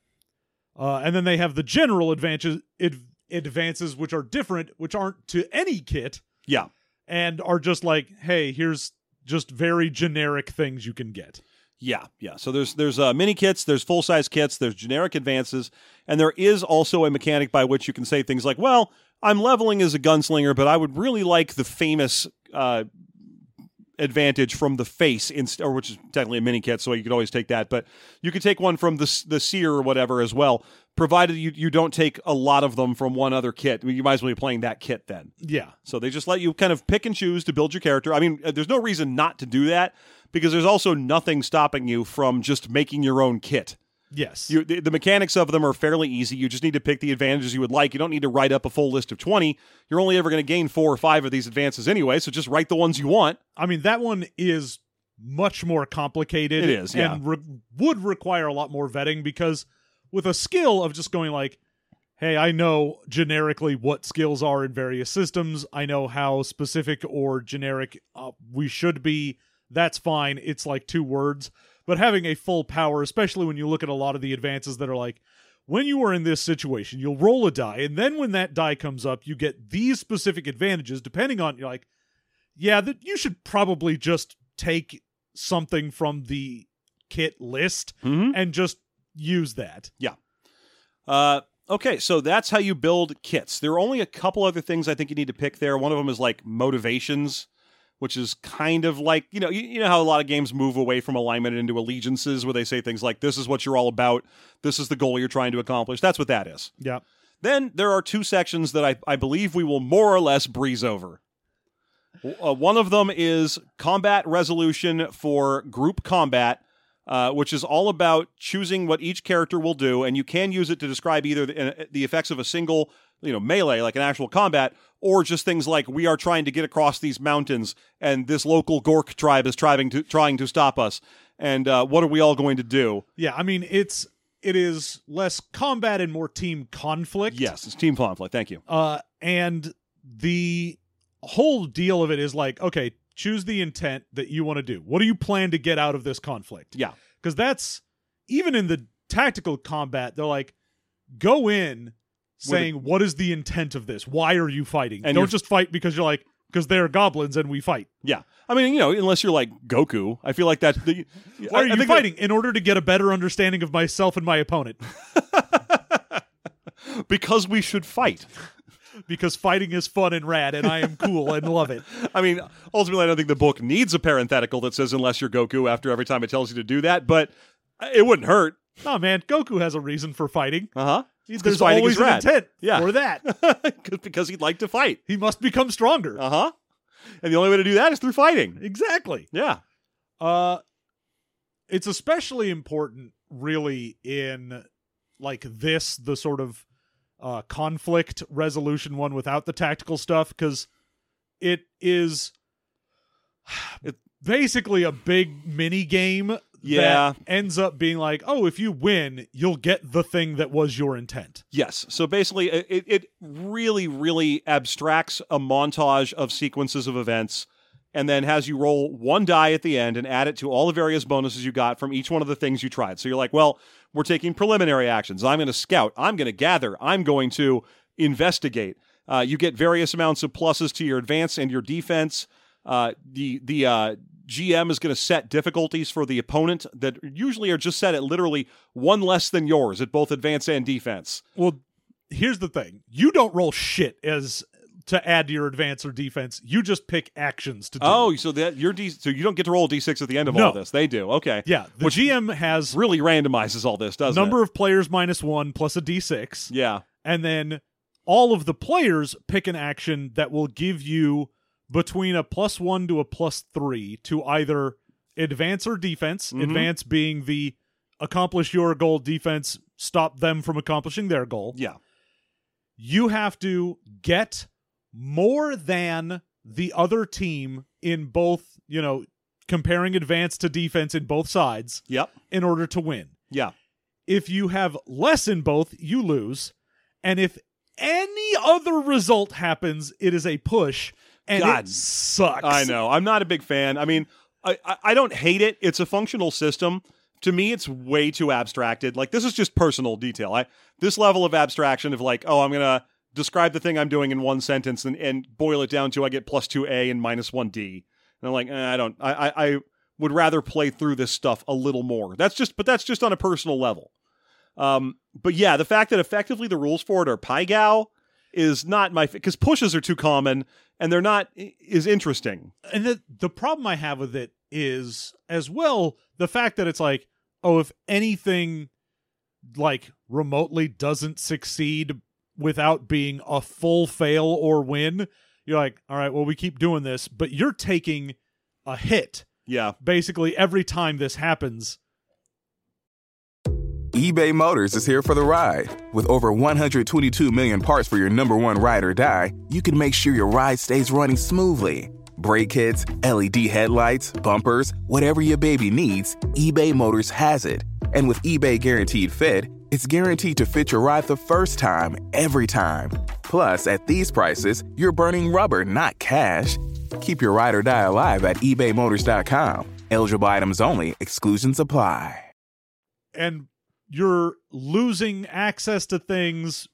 Uh, and then they have the general advances ad- advances which are different, which aren't to any kit Yeah. And are just like, hey, here's just very generic things you can get. Yeah, yeah. So there's there's uh, mini kits, there's full size kits, there's generic advances, and there is also a mechanic by which you can say things like, "Well, I'm leveling as a gunslinger, but I would really like the famous uh, advantage from the face, inst- or which is technically a mini kit, so you could always take that. But you could take one from the the seer or whatever as well, provided you you don't take a lot of them from one other kit. I mean, you might as well be playing that kit then. Yeah. So they just let you kind of pick and choose to build your character. I mean, uh, there's no reason not to do that because there's also nothing stopping you from just making your own kit. Yes. You, the, the mechanics of them are fairly easy. You just need to pick the advantages you would like. You don't need to write up a full list of 20. You're only ever going to gain four or five of these advances anyway, so just write the ones you want. I mean, that one is much more complicated. It is, yeah. And re- would require a lot more vetting because with a skill of just going like, hey, I know generically what skills are in various systems. I know how specific or generic uh, we should be. That's fine. It's like two words. But having a full power, especially when you look at a lot of the advances that are like, when you are in this situation, you'll roll a die, and then when that die comes up, you get these specific advantages. Depending on, you're like, yeah, that you should probably just take something from the kit list Mm-hmm. and just use that. Yeah. Uh, Okay, so that's how you build kits. There are only a couple other things I think you need to pick there. One of them is like motivations, which is kind of like, you know, you, you know how a lot of games move away from alignment into allegiances where they say things like this is what you're all about, this is the goal you're trying to accomplish. That's what that is. Yeah. Then there are two sections that I, I believe we will more or less breeze over. Uh, one of them is combat resolution for group combat, uh, which is all about choosing what each character will do, and you can use it to describe either the, uh, the effects of a single, you know, melee like an actual combat, or just things like we are trying to get across these mountains, and this local Gork tribe is trying to trying to stop us, and uh, what are we all going to do? Yeah, I mean it's it is less combat and more team conflict. Yes, it's team conflict. Thank you. Uh and the whole deal of it is like, okay, choose the intent that you want to do. What do you plan to get out of this conflict? Yeah. Because that's even in the tactical combat, they're like, go in saying, what is the intent of this? Why are you fighting? And Don't just fight because you're like, because they're goblins and we fight. Yeah, I mean, you know, unless you're like Goku, I feel like that's The, Why I- are you fighting? In order to get a better understanding of myself and my opponent. because we should fight. Because fighting is fun and rad and I am cool and love it. I mean, ultimately, I don't think the book needs a parenthetical that says unless you're Goku after every time it tells you to do that, but it wouldn't hurt. No, man, Goku has a reason for fighting. Uh huh. He's There's fighting always is rad. intent Yeah. for that. because he'd like to fight. He must become stronger. Uh huh. And the only way to do that is through fighting. exactly. Yeah. Uh it's especially important really in like this the sort of uh conflict resolution one without the tactical stuff cuz it is It- basically a big mini game Yeah. that ends up being like, "Oh, if you win, you'll get the thing that was your intent." Yes. So basically, it- it really, really abstracts a montage of sequences of events and then has you roll one die at the end and add it to all the various bonuses you got from each one of the things you tried. So you're like, well, we're taking preliminary actions. I'm going to scout. I'm going to gather. I'm going to investigate. Uh, you get various amounts of pluses to your advance and your defense. Uh, the the uh, GM is going to set difficulties for the opponent that usually are just set at literally one less than yours at both advance and defense. Well, here's the thing: you don't roll shit as to add to your advance or defense. You just pick actions to do. Oh, so that your D, so you don't get to roll a D6 at the end of No. all this. They do. Okay. yeah. The Which GM has really randomizes all this, doesn't number it? of players minus one plus a d6, Yeah. and then all of the players pick an action that will give you between a plus one to a plus three to either advance or defense. Mhm. Advance being the accomplish your goal, defense stop them from accomplishing their goal. Yeah. you have to get more than the other team in both, you know, comparing advance to defense in both sides Yep. in order to win. Yeah. If you have less in both, you lose. And if any other result happens, it is a push and God. it sucks. I know. I'm not a big fan. I mean, I, I, I don't hate it. It's a functional system. To me, it's way too abstracted. Like this is just personal detail. I this level of abstraction of like, oh, I'm gonna describe the thing I'm doing in one sentence and, and boil it down to I get plus two A and minus one D. And I'm like, eh, I don't. I, I I would rather play through this stuff a little more. That's just, but that's just on a personal level. Um, but yeah, the fact that effectively the rules for it are Pai Gow is not my because pushes are too common and they're not is interesting. and the the problem I have with it is as well the fact that it's like, oh, if anything like remotely doesn't succeed without being a full fail or win, you're like, all right, well, we keep doing this, but you're taking a hit Yeah. basically every time this happens. eBay Motors is here for the ride. With over 122 million parts for your number one ride or die, you can make sure your ride stays running smoothly. Brake kits, LED headlights, bumpers, whatever your baby needs, eBay Motors has it. And with eBay Guaranteed Fit, it's guaranteed to fit your ride the first time, every time. Plus, at these prices, you're burning rubber, not cash. Keep your ride or die alive at ebaymotors.com. Eligible items only, exclusions apply. And you're losing access to things.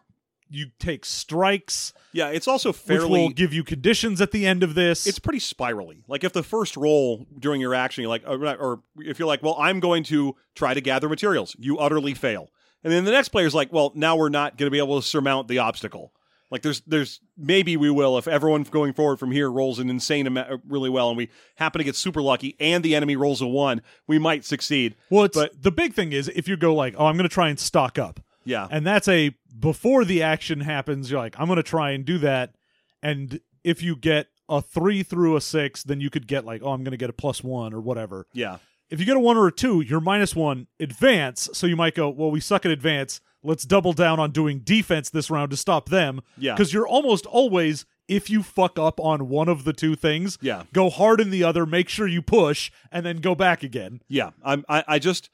You take strikes, Yeah, it's also which fairly will give you conditions at the end of this. it's pretty spirally. Like if the first roll during your action, you're like, or, or if you're like, well, I'm going to try to gather materials, you utterly fail, And then the next player's like, well, now we're not going to be able to surmount the obstacle. Like there's there's maybe we will if everyone going forward from here rolls an insane amount uh, really well and we happen to get super lucky and the enemy rolls a 1, we might succeed. Well, But- the big thing is if you go like, oh, I'm going to try and stock up. Yeah. And that's a before the action happens, you're like, I'm going to try and do that. And if you get a three through a six, then you could get like, oh, I'm going to get a plus one or whatever. yeah. If you get a one or a two, you're minus one advance. So you might go, well, we suck at advance. Let's double down on doing defense this round to stop them. Yeah. Because you're almost always, if you fuck up on one of the two things, Yeah. go hard in the other, make sure you push, and then go back again. Yeah, I'm. I, I just,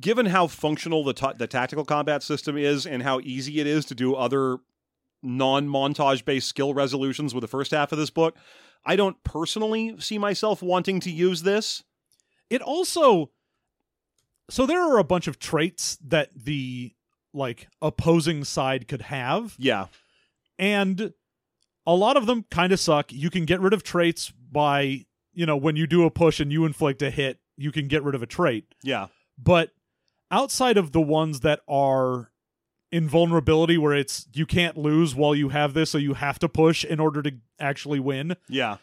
given how functional the ta- the tactical combat system is, and how easy it is to do other non montage based skill resolutions with the first half of this book, I don't personally see myself wanting to use this. It also so there are a bunch of traits that the like opposing side could have. Yeah, and a lot of them kind of suck. You can get rid of traits by you know when you do a push and you inflict a hit you can get rid of a trait. Yeah, but outside of the ones that are invulnerability where it's you can't lose while you have this so you have to push in order to actually win. Yeah,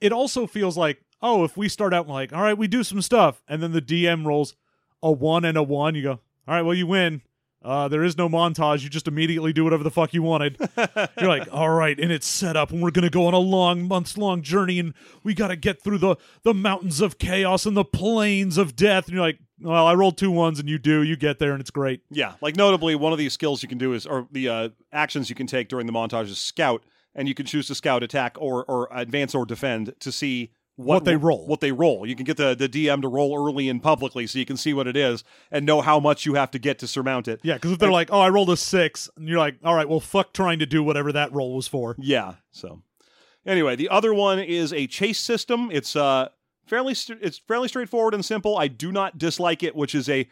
it also feels like, oh, if we start out like, all right, we do some stuff, and then the DM rolls a one and a one, you go, all right, well, you win. Uh, there is no montage. You just immediately do whatever the fuck you wanted. You're like, all right, and it's set up, and we're gonna go on a long, months long journey, and we gotta get through the the mountains of chaos and the plains of death. And you're like, well, I rolled two ones, and you do, you get there, and it's great. yeah. Like notably, one of these skills you can do is, or the uh, actions you can take during the montage is scout, and you can choose to scout, attack, or or advance or defend to see. What they roll. What they roll. You can get the, the DM to roll early and publicly so you can see what it is and know how much you have to get to surmount it. Yeah, because if they're like, oh, I rolled a six, and you're like, all right, well, fuck trying to do whatever that roll was for. Yeah. So, anyway, the other one is a chase system. It's uh fairly st- it's fairly straightforward and simple. I do not dislike it, which is a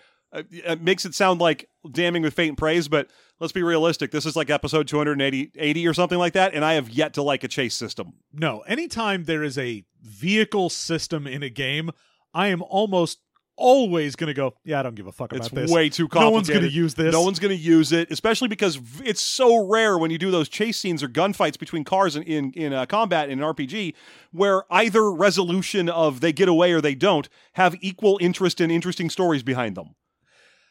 it makes it sound like damning with faint praise, but let's be realistic. This is like episode 280 80 or something like that, and I have yet to like a chase system. No, anytime there is a vehicle system in a game, I am almost always going to go, yeah, I don't give a fuck about It's this. way too complicated. No one's going to use this. No one's going to use it, especially because it's so rare when you do those chase scenes or gunfights between cars in in, in uh, combat in an RPG, where either resolution of they get away or they don't have equal interest and interesting stories behind them.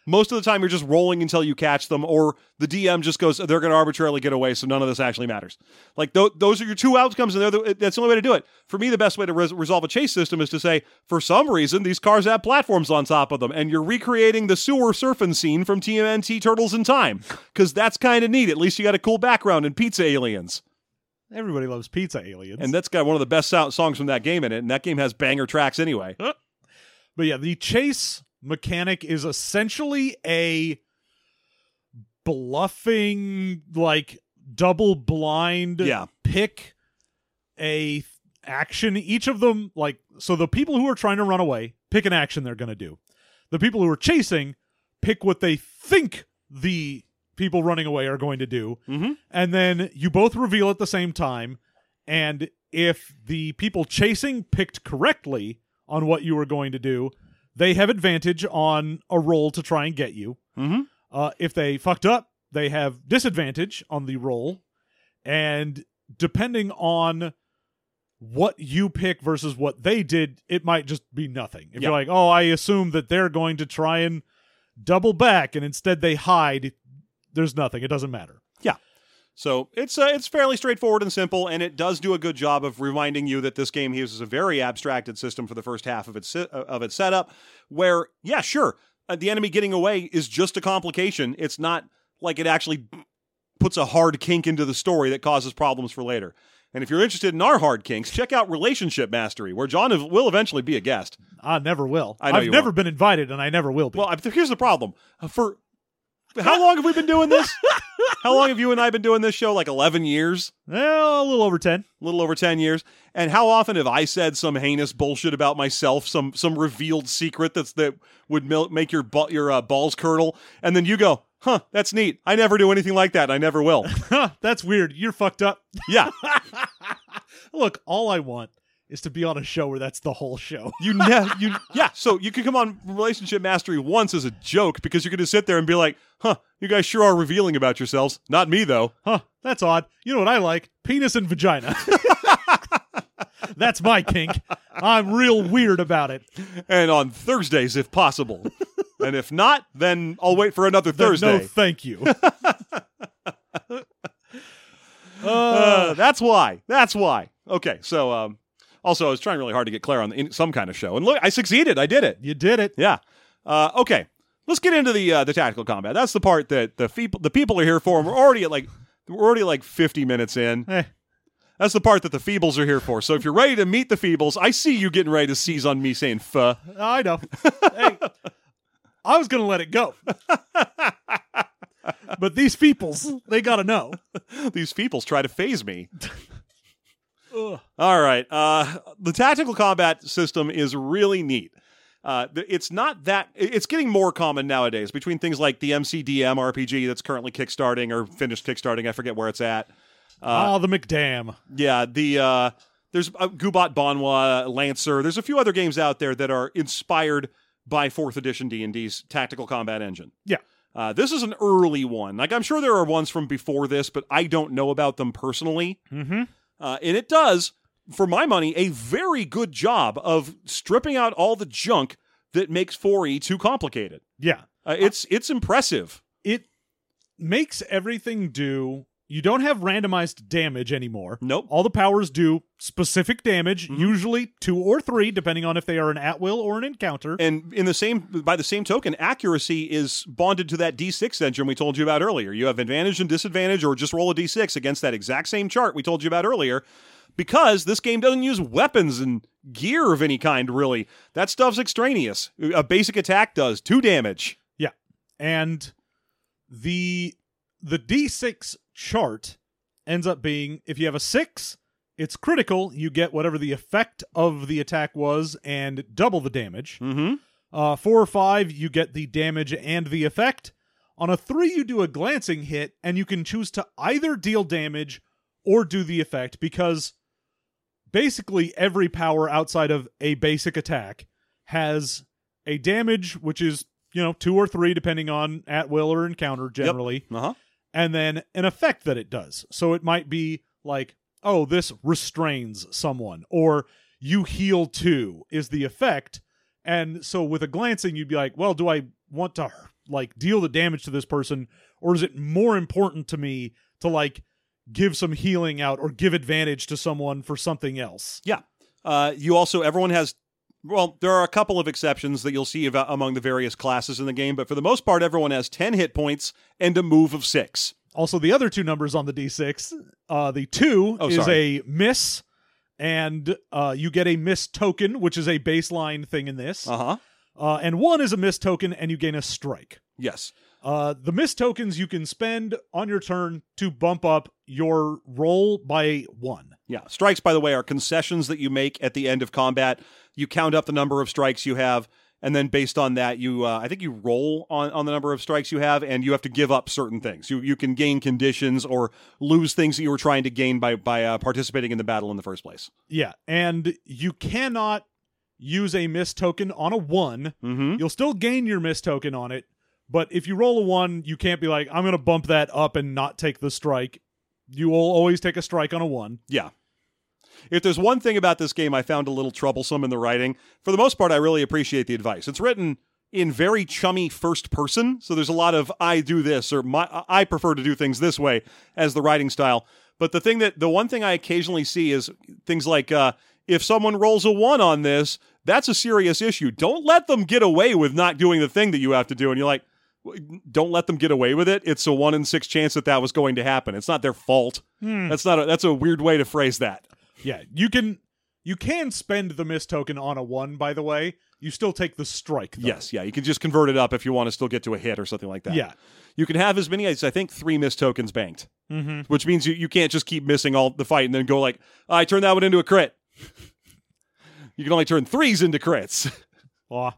Most of the time, you're just rolling until you catch them, or the DM just goes, "They're going to arbitrarily get away, so none of this actually matters." Like th- those are your two outcomes, and they're the, that's the only way to do it. For me, the best way to res- resolve a chase system is to say, for some reason, these cars have platforms on top of them, and you're recreating the sewer surfing scene from TMNT Turtles in Time, because that's kind of neat. At least you got a cool background in Pizza Aliens, Everybody loves pizza aliens. and that's got one of the best sound- songs from that game in it, and that game has banger tracks anyway. but yeah, the chase mechanic is essentially a bluffing, like double blind Yeah. pick a action. Each of them, like, so the people who are trying to run away pick an action they're going to do. The people who are chasing pick what they think the people running away are going to do. Mhm. And then you both reveal at the same time. And if the people chasing picked correctly on what you were going to do, they have advantage on a roll to try and get you. Mhm. Uh, if they fucked up, they have disadvantage on the roll. And depending on what you pick versus what they did, it might just be nothing. If Yeah. you're like, oh, I assume that they're going to try and double back and instead they hide, there's nothing. It doesn't matter. Yeah. So it's uh, it's fairly straightforward and simple, and it does do a good job of reminding you that this game uses a very abstracted system for the first half of its si- uh, of its setup. Where, yeah, sure, uh, the enemy getting away is just a complication. It's not like it actually puts a hard kink into the story that causes problems for later. And if you're interested in our hard kinks, check out Relationship Mastery, where John will eventually be a guest. I never will. I know have never won't. been invited and I never will be. Well, here's the problem. Uh, For how long have we been doing this? how long have you and I been doing this show? Like 11 years? well, a little over 10. a little over 10 years and how often have i said some heinous bullshit about myself some some revealed secret that's that would mil- make your bu- your uh, balls curdle and then you go huh that's neat i never do anything like that and i never will Huh, that's weird. You're fucked up. yeah Look, all I want is to be on a show where that's the whole show. You ne- you yeah. So you could come on Relationship Mastery once as a joke because you're going to sit there and be like, "Huh, you guys sure are revealing about yourselves." Not me though. Huh, that's odd. You know what I like? Penis and vagina. that's my kink. I'm real weird about it. And on Thursdays, if possible, and if not, then I'll wait for another Then Thursday. No, thank you. Uh, that's why. That's why. Okay. So, um, also, I was trying really hard to get Claire on the, in some kind of show, and look, I succeeded. I did it. you did it. Yeah. Uh, okay. Let's get into the uh, the tactical combat. That's the part that the people the people are here for. And we're already at like we're already like 50 minutes in. Eh, That's the part that the Feebles are here for. So if you're ready to meet the Feebles, I see you getting ready to seize on me saying "fuh." I know. hey, I was gonna let it go, but these peoples, they gotta know. These Feebles try to phase me. Ugh. All right. Uh, the tactical combat system is really neat. Uh, it's not that it's getting more common nowadays between things like the MCDM RPG that's currently kickstarting or finished kickstarting. I forget where it's at. Ah, the McDam. Yeah, the uh, there's uh, Gubat Banwa, Lancer. There's a few other games out there that are inspired by fourth edition D and D's tactical combat engine. Yeah. Uh, this is an early one. Like I'm sure there are ones from before this, but I don't know about them personally. Mm-hmm. Uh, and it does, for my money, a very good job of stripping out all the junk that makes 4E too complicated. Yeah. Uh, it's it's impressive. It makes everything do. You don't have randomized damage anymore. Nope. All the powers do specific damage, Mm-hmm. usually two or three, depending on if they are an at will or an encounter. And in the same by the same token, accuracy is bonded to that D6 engine we told you about earlier. You have advantage and disadvantage, or just roll a D6 against that exact same chart we told you about earlier. Because this game doesn't use weapons and gear of any kind, really. That stuff's extraneous. A basic attack does two damage. Yeah. And the the D6 chart ends up being if you have a 6, it's critical, you get whatever the effect of the attack was and double the damage. Mm-hmm. Uh 4 or 5, you get the damage and the effect. On a 3, you do a glancing hit and you can choose to either deal damage or do the effect because basically every power outside of a basic attack has a damage which is you know two or three depending on at will or encounter generally Uh huh. And then an effect that it does. So it might be like oh this restrains someone or you heal two is the effect. And so with a glancing you'd be like well do i want to like deal the damage to this person or is it more important to me to like give some healing out or give advantage to someone for something else? Yeah. Uh, you also, everyone has, well, there are a couple of exceptions that you'll see among the various classes in the game, but for the most part, everyone has 10 hit points and a move of six. Also, the other two numbers on the d6, uh, the two Oh, is sorry. a miss, and uh, you get a miss token, which is a baseline thing in this. Uh huh. Uh, and one is a miss token, and you gain a strike. Yes. Uh, the miss tokens you can spend on your turn to bump up your roll by one. Yeah. Strikes, by the way, are concessions that you make at the end of combat. You count up the number of strikes you have, and then based on that, you, uh, I think you roll on, on the number of strikes you have, and you have to give up certain things. You you can gain conditions or lose things that you were trying to gain by by uh, participating in the battle in the first place. Yeah, and you cannot use a miss token on a one. Mm-hmm. You'll still gain your miss token on it, but if you roll a one, you can't be like, I'm going to bump that up and not take the strike. You will always take a strike on a one. Yeah. If there's one thing about this game I found a little troublesome in the writing, for the most part, I really appreciate the advice. It's written in very chummy first person, so there's a lot of I do this or my I prefer to do things this way as the writing style. But the thing that the one thing I occasionally see is things like uh, if someone rolls a one on this, that's a serious issue. Don't let them get away with not doing the thing that you have to do. And you're like, don't let them get away with it. It's a one in six chance that that was going to happen. It's not their fault. That's not. A, that's a weird way to phrase that. Yeah, you can you can spend the miss token on a one. By the way, you still take the strike. Though. Yes, yeah, you can just convert it up if you want to still get to a hit or something like that. Yeah. you can have as many as I think three miss tokens banked, Mm-hmm. which means you, you can't just keep missing all the fight and then go like, I turn that one into a crit. you can only turn threes into crits. Aw.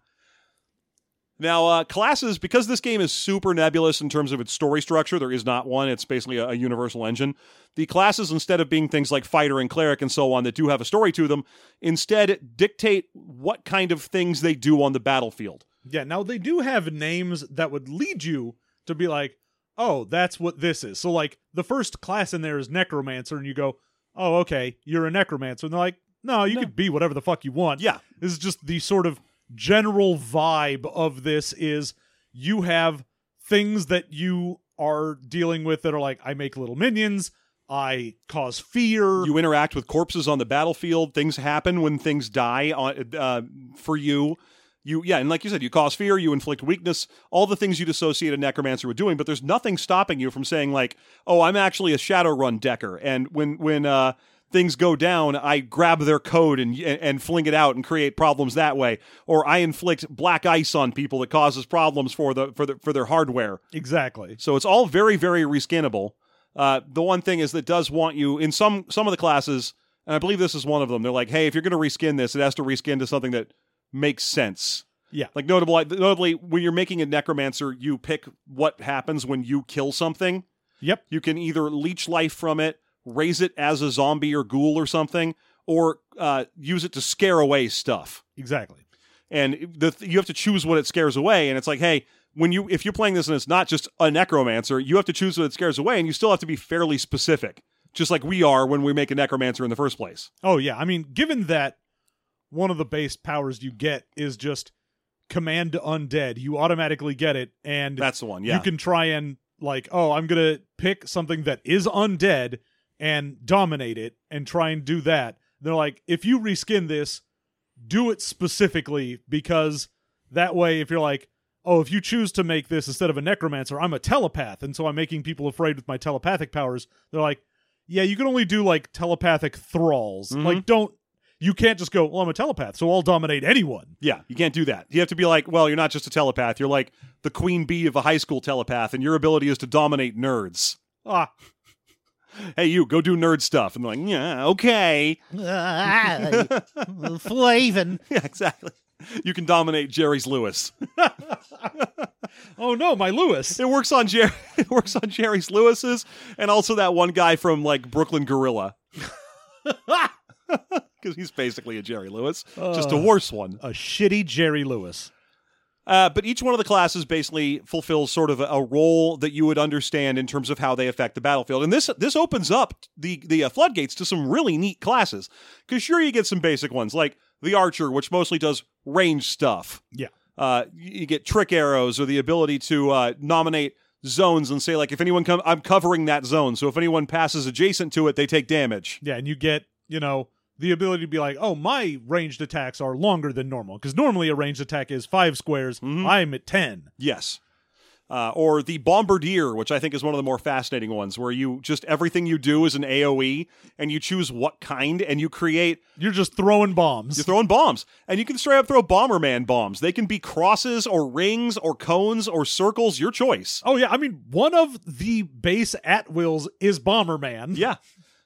Now, uh, classes, because this game is super nebulous in terms of its story structure, there is not one. It's basically a, a, universal engine. The classes, instead of being things like fighter and cleric and so on that do have a story to them, instead dictate what kind of things they do on the battlefield. Yeah, now they do have names that would lead you to be like, oh, that's what this is. So, like, the first class in there is Necromancer, and you go, oh, okay, you're a Necromancer. And they're like, no, you No. could be whatever the fuck you want. Yeah. This is just the sort of general vibe of this is you have things that you are dealing with that are like I make little minions, I cause fear. You interact with corpses on the battlefield. Things happen when things die on, uh, for you. You yeah, and like you said, you cause fear, you inflict weakness, all the things you'd associate a necromancer with doing. But there's nothing stopping you from saying like, "Oh, I'm actually a Shadowrun decker," and when when uh, things go down, I grab their code and and fling it out and create problems that way, or I inflict black ice on people that causes problems for the for the for their hardware. exactly. So it's all very, very reskinnable. Uh, the one thing is that does want you in some some of the classes, and I believe this is one of them. They're like, hey, if you're going to reskin this, it has to reskin to something that makes sense. Yeah. Like notable, notably, when you're making a necromancer, you pick what happens when you kill something. Yep. You can either leech life from it, raise it as a zombie or ghoul or something, or uh, use it to scare away stuff. Exactly. and the you have to choose what it scares away and it's like hey when you if you're playing this and it's not just a necromancer you have to choose what it scares away and you still have to be fairly specific just like we are when we make a necromancer in the first place. Oh yeah, I mean, given that one of the base powers you get is just command to undead, you automatically get it, and that's the one yeah. you can try and like, oh, I'm gonna pick something that is undead and dominate it, and try and do that. They're like, if you reskin this, do it specifically because that way, if you're like, oh, if you choose to make this instead of a necromancer, I'm a telepath, and so I'm making people afraid with my telepathic powers. They're like, yeah, you can only do like telepathic thralls. Mhm. Like, don't you can't just go, well, I'm a telepath, so I'll dominate anyone. yeah you can't do that you have to be like well you're not just a telepath you're like the queen bee of a high school telepath and your ability is to dominate nerds Ah, hey you go do nerd stuff and they're like yeah okay Flavin. yeah exactly you can dominate jerry's lewis oh no, my Lewis. It works on Jerry. It works on Jerry's Lewis's, and also that one guy from like Brooklyn Gorilla, because he's basically a Jerry Lewis, just a Uh. worse one. a shitty Jerry Lewis. Uh, but each one of the classes basically fulfills sort of a, a role that you would understand in terms of how they affect the battlefield, and this this opens up the the uh, floodgates to some really neat classes. Because sure, you get some basic ones like the archer, which mostly does range stuff. Yeah. uh, you get trick arrows or the ability to uh, nominate zones and say like if anyone come I'm covering that zone so if anyone passes adjacent to it they take damage Yeah, and you get, you know, the ability to be like, oh, my ranged attacks are longer than normal. Because normally a ranged attack is five squares. Mhm. I'm at 10. yes uh, or the bombardier which I think is one of the more fascinating ones where you just everything you do is an AoE and you choose what kind and you create You're just throwing bombs. you're throwing bombs and you can straight up throw bomberman bombs they can be crosses or rings or cones or circles your choice oh, yeah. I mean, one of the base at wills is Bomberman. Yeah.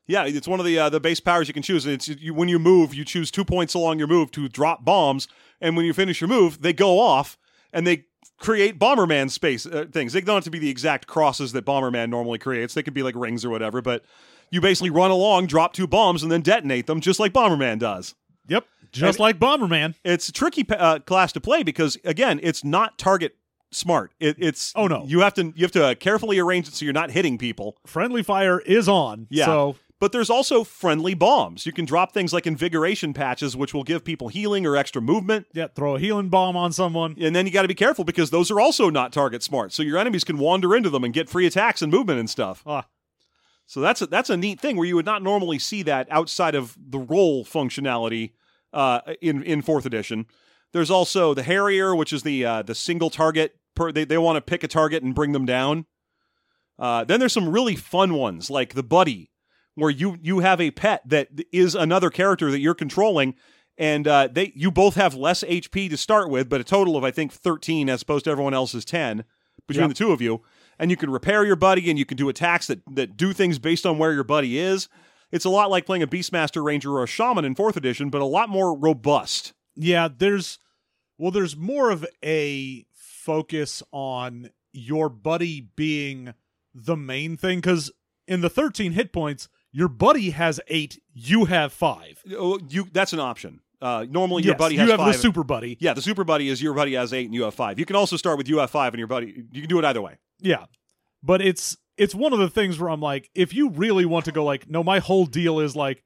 Yeah, it's one of the uh, the base powers you can choose. It's you, when you move, you choose two points along your move to drop bombs, and when you finish your move, they go off and they create Bomberman space uh, things. They don't have to be the exact crosses that Bomberman normally creates. They could be like rings or whatever, but you basically run along, drop two bombs, and then detonate them, just like Bomberman does. Yep. Just And- like Bomberman. It's a tricky uh, class to play because again, it's not target smart. It, it's Oh, no. you have to you have to carefully arrange it so you're not hitting people. Friendly fire is on. Yeah. So, But there's also friendly bombs. You can drop things like invigoration patches, which will give people healing or extra movement. yeah, throw a healing bomb on someone. And then you got to be careful because those are also not target smart. So your enemies can wander into them and get free attacks and movement and stuff. Ah. So that's a, that's a neat thing where you would not normally see that outside of the roll functionality uh, in in fourth edition. There's also the Harrier, which is the uh, the single target. Per, they they want to pick a target and bring them down. Uh, then there's some really fun ones like the Buddy, where you you have a pet that is another character that you're controlling, and uh, they you both have less HP to start with, but a total of I think 13 as opposed to everyone else's 10 between Yep. the two of you. And you can repair your buddy, and you can do attacks that that do things based on where your buddy is. It's a lot like playing a Beastmaster Ranger or a Shaman in fourth edition, but a lot more robust. Yeah, there's well, there's more of a focus on your buddy being the main thing because in the 13 hit points, your buddy has eight, you have five. Oh, You that's an option. Uh, normally, your Yes, buddy you have five. the super buddy. yeah, the super buddy is your buddy has eight and you have five. You can also start with you have five and your buddy. You can do it either way. Yeah. But it's it's one of the things where I'm like, if you really want to go like, no, my whole deal is like,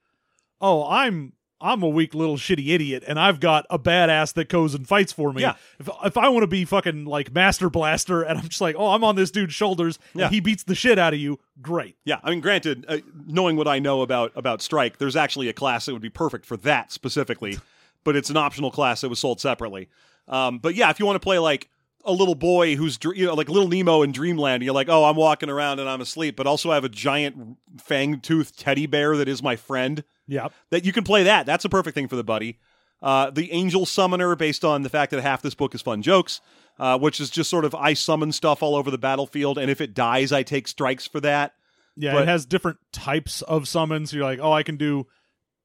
oh, I'm I'm a weak little shitty idiot and I've got a badass that goes and fights for me. Yeah. If if I want to be fucking like Master Blaster and I'm just like, oh, I'm on this dude's shoulders Yeah. and he beats the shit out of you, great. Yeah, I mean, granted, uh, knowing what I know about about Strike, there's actually a class that would be perfect for that specifically, but it's an optional class that was sold separately. Um, but yeah, if you want to play like a little boy who's you know like little Nemo in Dreamland, and you're like, oh, I'm walking around and I'm asleep, but also I have a giant fang tooth teddy bear that is my friend. Yeah. That you can play that. That's a perfect thing for the buddy. Uh, the Angel Summoner, based on the fact that half this book is fun jokes, uh, which is just sort of I summon stuff all over the battlefield, and if it dies, I take strikes for that. Yeah, But- it has different types of summons. You're like, oh, I can do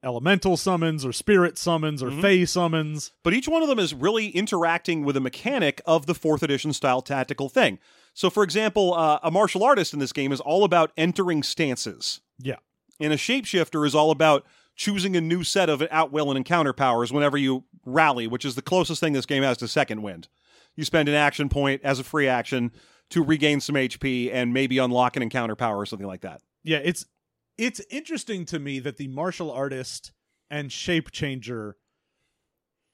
elemental summons or spirit summons Mm-hmm. or fey summons. but each one of them is really interacting with a mechanic of the fourth edition style tactical thing. So, for example, uh, a martial artist in this game is all about entering stances, Yeah. And a shapeshifter is all about choosing a new set of at will and encounter powers whenever you rally, which is the closest thing this game has to second wind. You spend an action point as a free action to regain some HP and maybe unlock an encounter power or something like that. Yeah, it's it's interesting to me that the martial artist and shape changer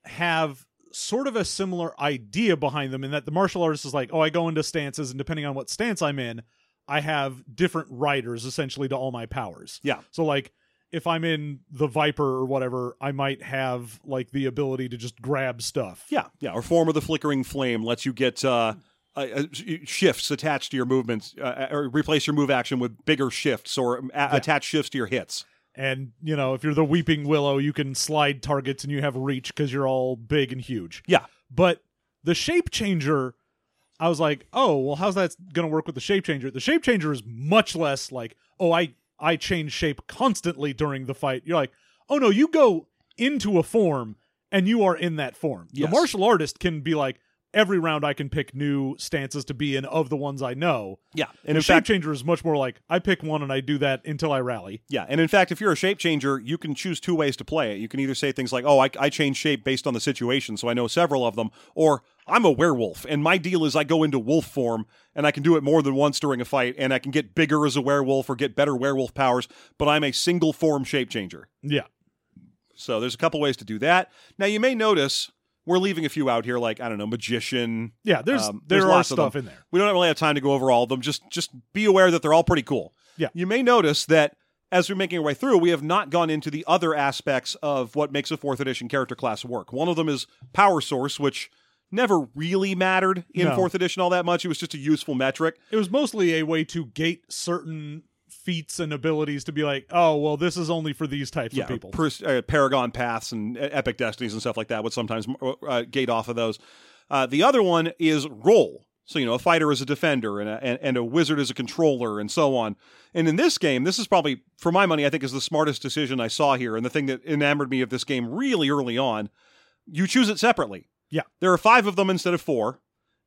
have sort of a similar idea behind them in that the martial artist is like, oh, I go into stances and depending on what stance I'm in, I have different riders essentially to all my powers. Yeah. So like if I'm in the Viper or whatever, I might have like the ability to just grab stuff. Yeah, yeah. Or form of the flickering flame lets you get uh, uh, uh, shifts attached to your movements, uh, or replace your move action with bigger shifts, or a- attach shifts to your hits. And you know, if you're the Weeping Willow, you can slide targets and you have reach because you're all big and huge. Yeah, But the shape changer, I was like, oh, well, how's that going to work with the shape changer? The shape changer is much less like, oh, I I change shape constantly during the fight. You're like, oh no, you go into a form and you are in that form. Yes. The martial artist can be like, every round I can pick new stances to be in of the ones I know. yeah. And in shape fact, changer is much more like, I pick one and I do that until I rally. yeah, and in fact, if you're a shape changer, you can choose two ways to play it. You can either say things like, "Oh, I, I change shape based on the situation, so I know several of them," or "I'm a werewolf, and my deal is I go into wolf form, and I can do it more than once during a fight, and I can get bigger as a werewolf or get better werewolf powers, but I'm a single form shape changer." Yeah. So there's a couple ways to do that. Now you may notice we're leaving a few out here, like I don't know, magician. Yeah, there's Um, there there's are lots stuff in there. We don't really have time to go over all of them. Just just be aware that they're all pretty cool. Yeah. You may notice that as we're making our way through, we have not gone into the other aspects of what makes a fourth edition character class work. One of them is power source, which never really mattered in No. fourth edition all that much. It was just a useful metric. it was mostly a way to gate certain feats and abilities to be like, oh, well, this is only for these types yeah, of people. pers- uh, Paragon paths and uh, epic destinies and stuff like that would sometimes uh, gate off of those. Uh, the other one is role. So you know, a fighter is a defender, and a, and, and a wizard is a controller, and so on. And in this game, this is probably, for my money, I think is the smartest decision I saw here, and the thing that enamored me of this game really early on. You choose it separately. Yeah. there are five of them instead of four,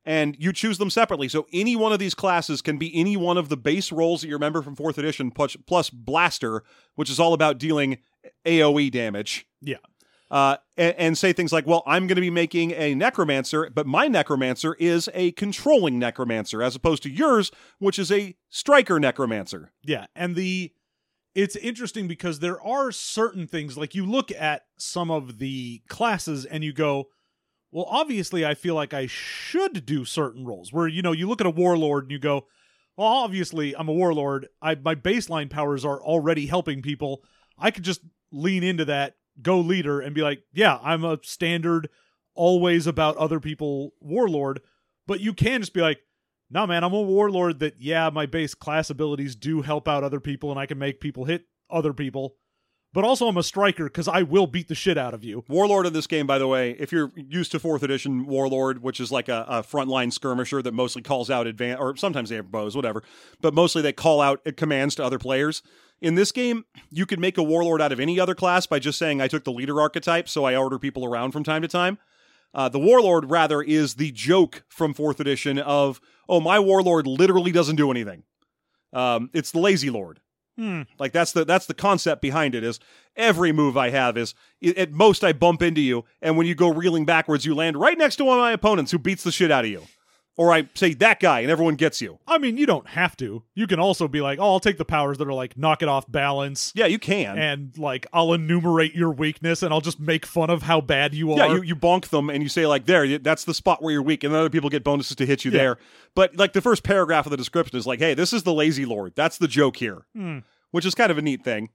and you choose them separately. So any one of these classes can be any one of the base roles that you remember from fourth edition, plus, plus blaster, which is all about dealing AOE damage yeah. uh, and, and say things like, "Well, I'm going to be making a necromancer, but my necromancer is a controlling necromancer, as opposed to yours, which is a striker necromancer." Yeah. And the it's interesting because there are certain things like you look at some of the classes and you go, well, obviously I feel like I should do certain roles where, you know, you look at a warlord and you go, well, obviously I'm a warlord. I my baseline powers are already helping people. I could just lean into that, go leader, and be like, yeah, I'm a standard, always about other people warlord. But you can just be like, no, man, I'm a warlord that, yeah, my base class abilities do help out other people and I can make people hit other people. But also, I'm a striker because I will beat the shit out of you. Warlord in this game, by the way, if you're used to fourth edition Warlord, which is like a, a frontline skirmisher that mostly calls out advance, or sometimes they have bows, whatever, but mostly they call out commands to other players. In this game, you could make a Warlord out of any other class by just saying, I took the leader archetype, so I order people around from time to time. Uh, the warlord rather is the joke from fourth edition of oh my warlord literally doesn't do anything. Um, it's the lazy lord. Hmm. Like that's the that's the concept behind it. Is every move I have is at most I bump into you, and when you go reeling backwards, you land right next to one of my opponents who beats the shit out of you, or I say that guy, and everyone gets you. I mean, you don't have to. You can also be like, oh, I'll take the powers that are like knock it off balance. Yeah, you can. And like I'll enumerate your weakness and I'll just make fun of how bad you are. Yeah, you, you bonk them and you say like there, that's the spot where you're weak, and then other people get bonuses to hit you Yeah. there. But like the first paragraph of the description is like, hey, this is the lazy lord. That's the joke here, Hmm. which is kind of a neat thing.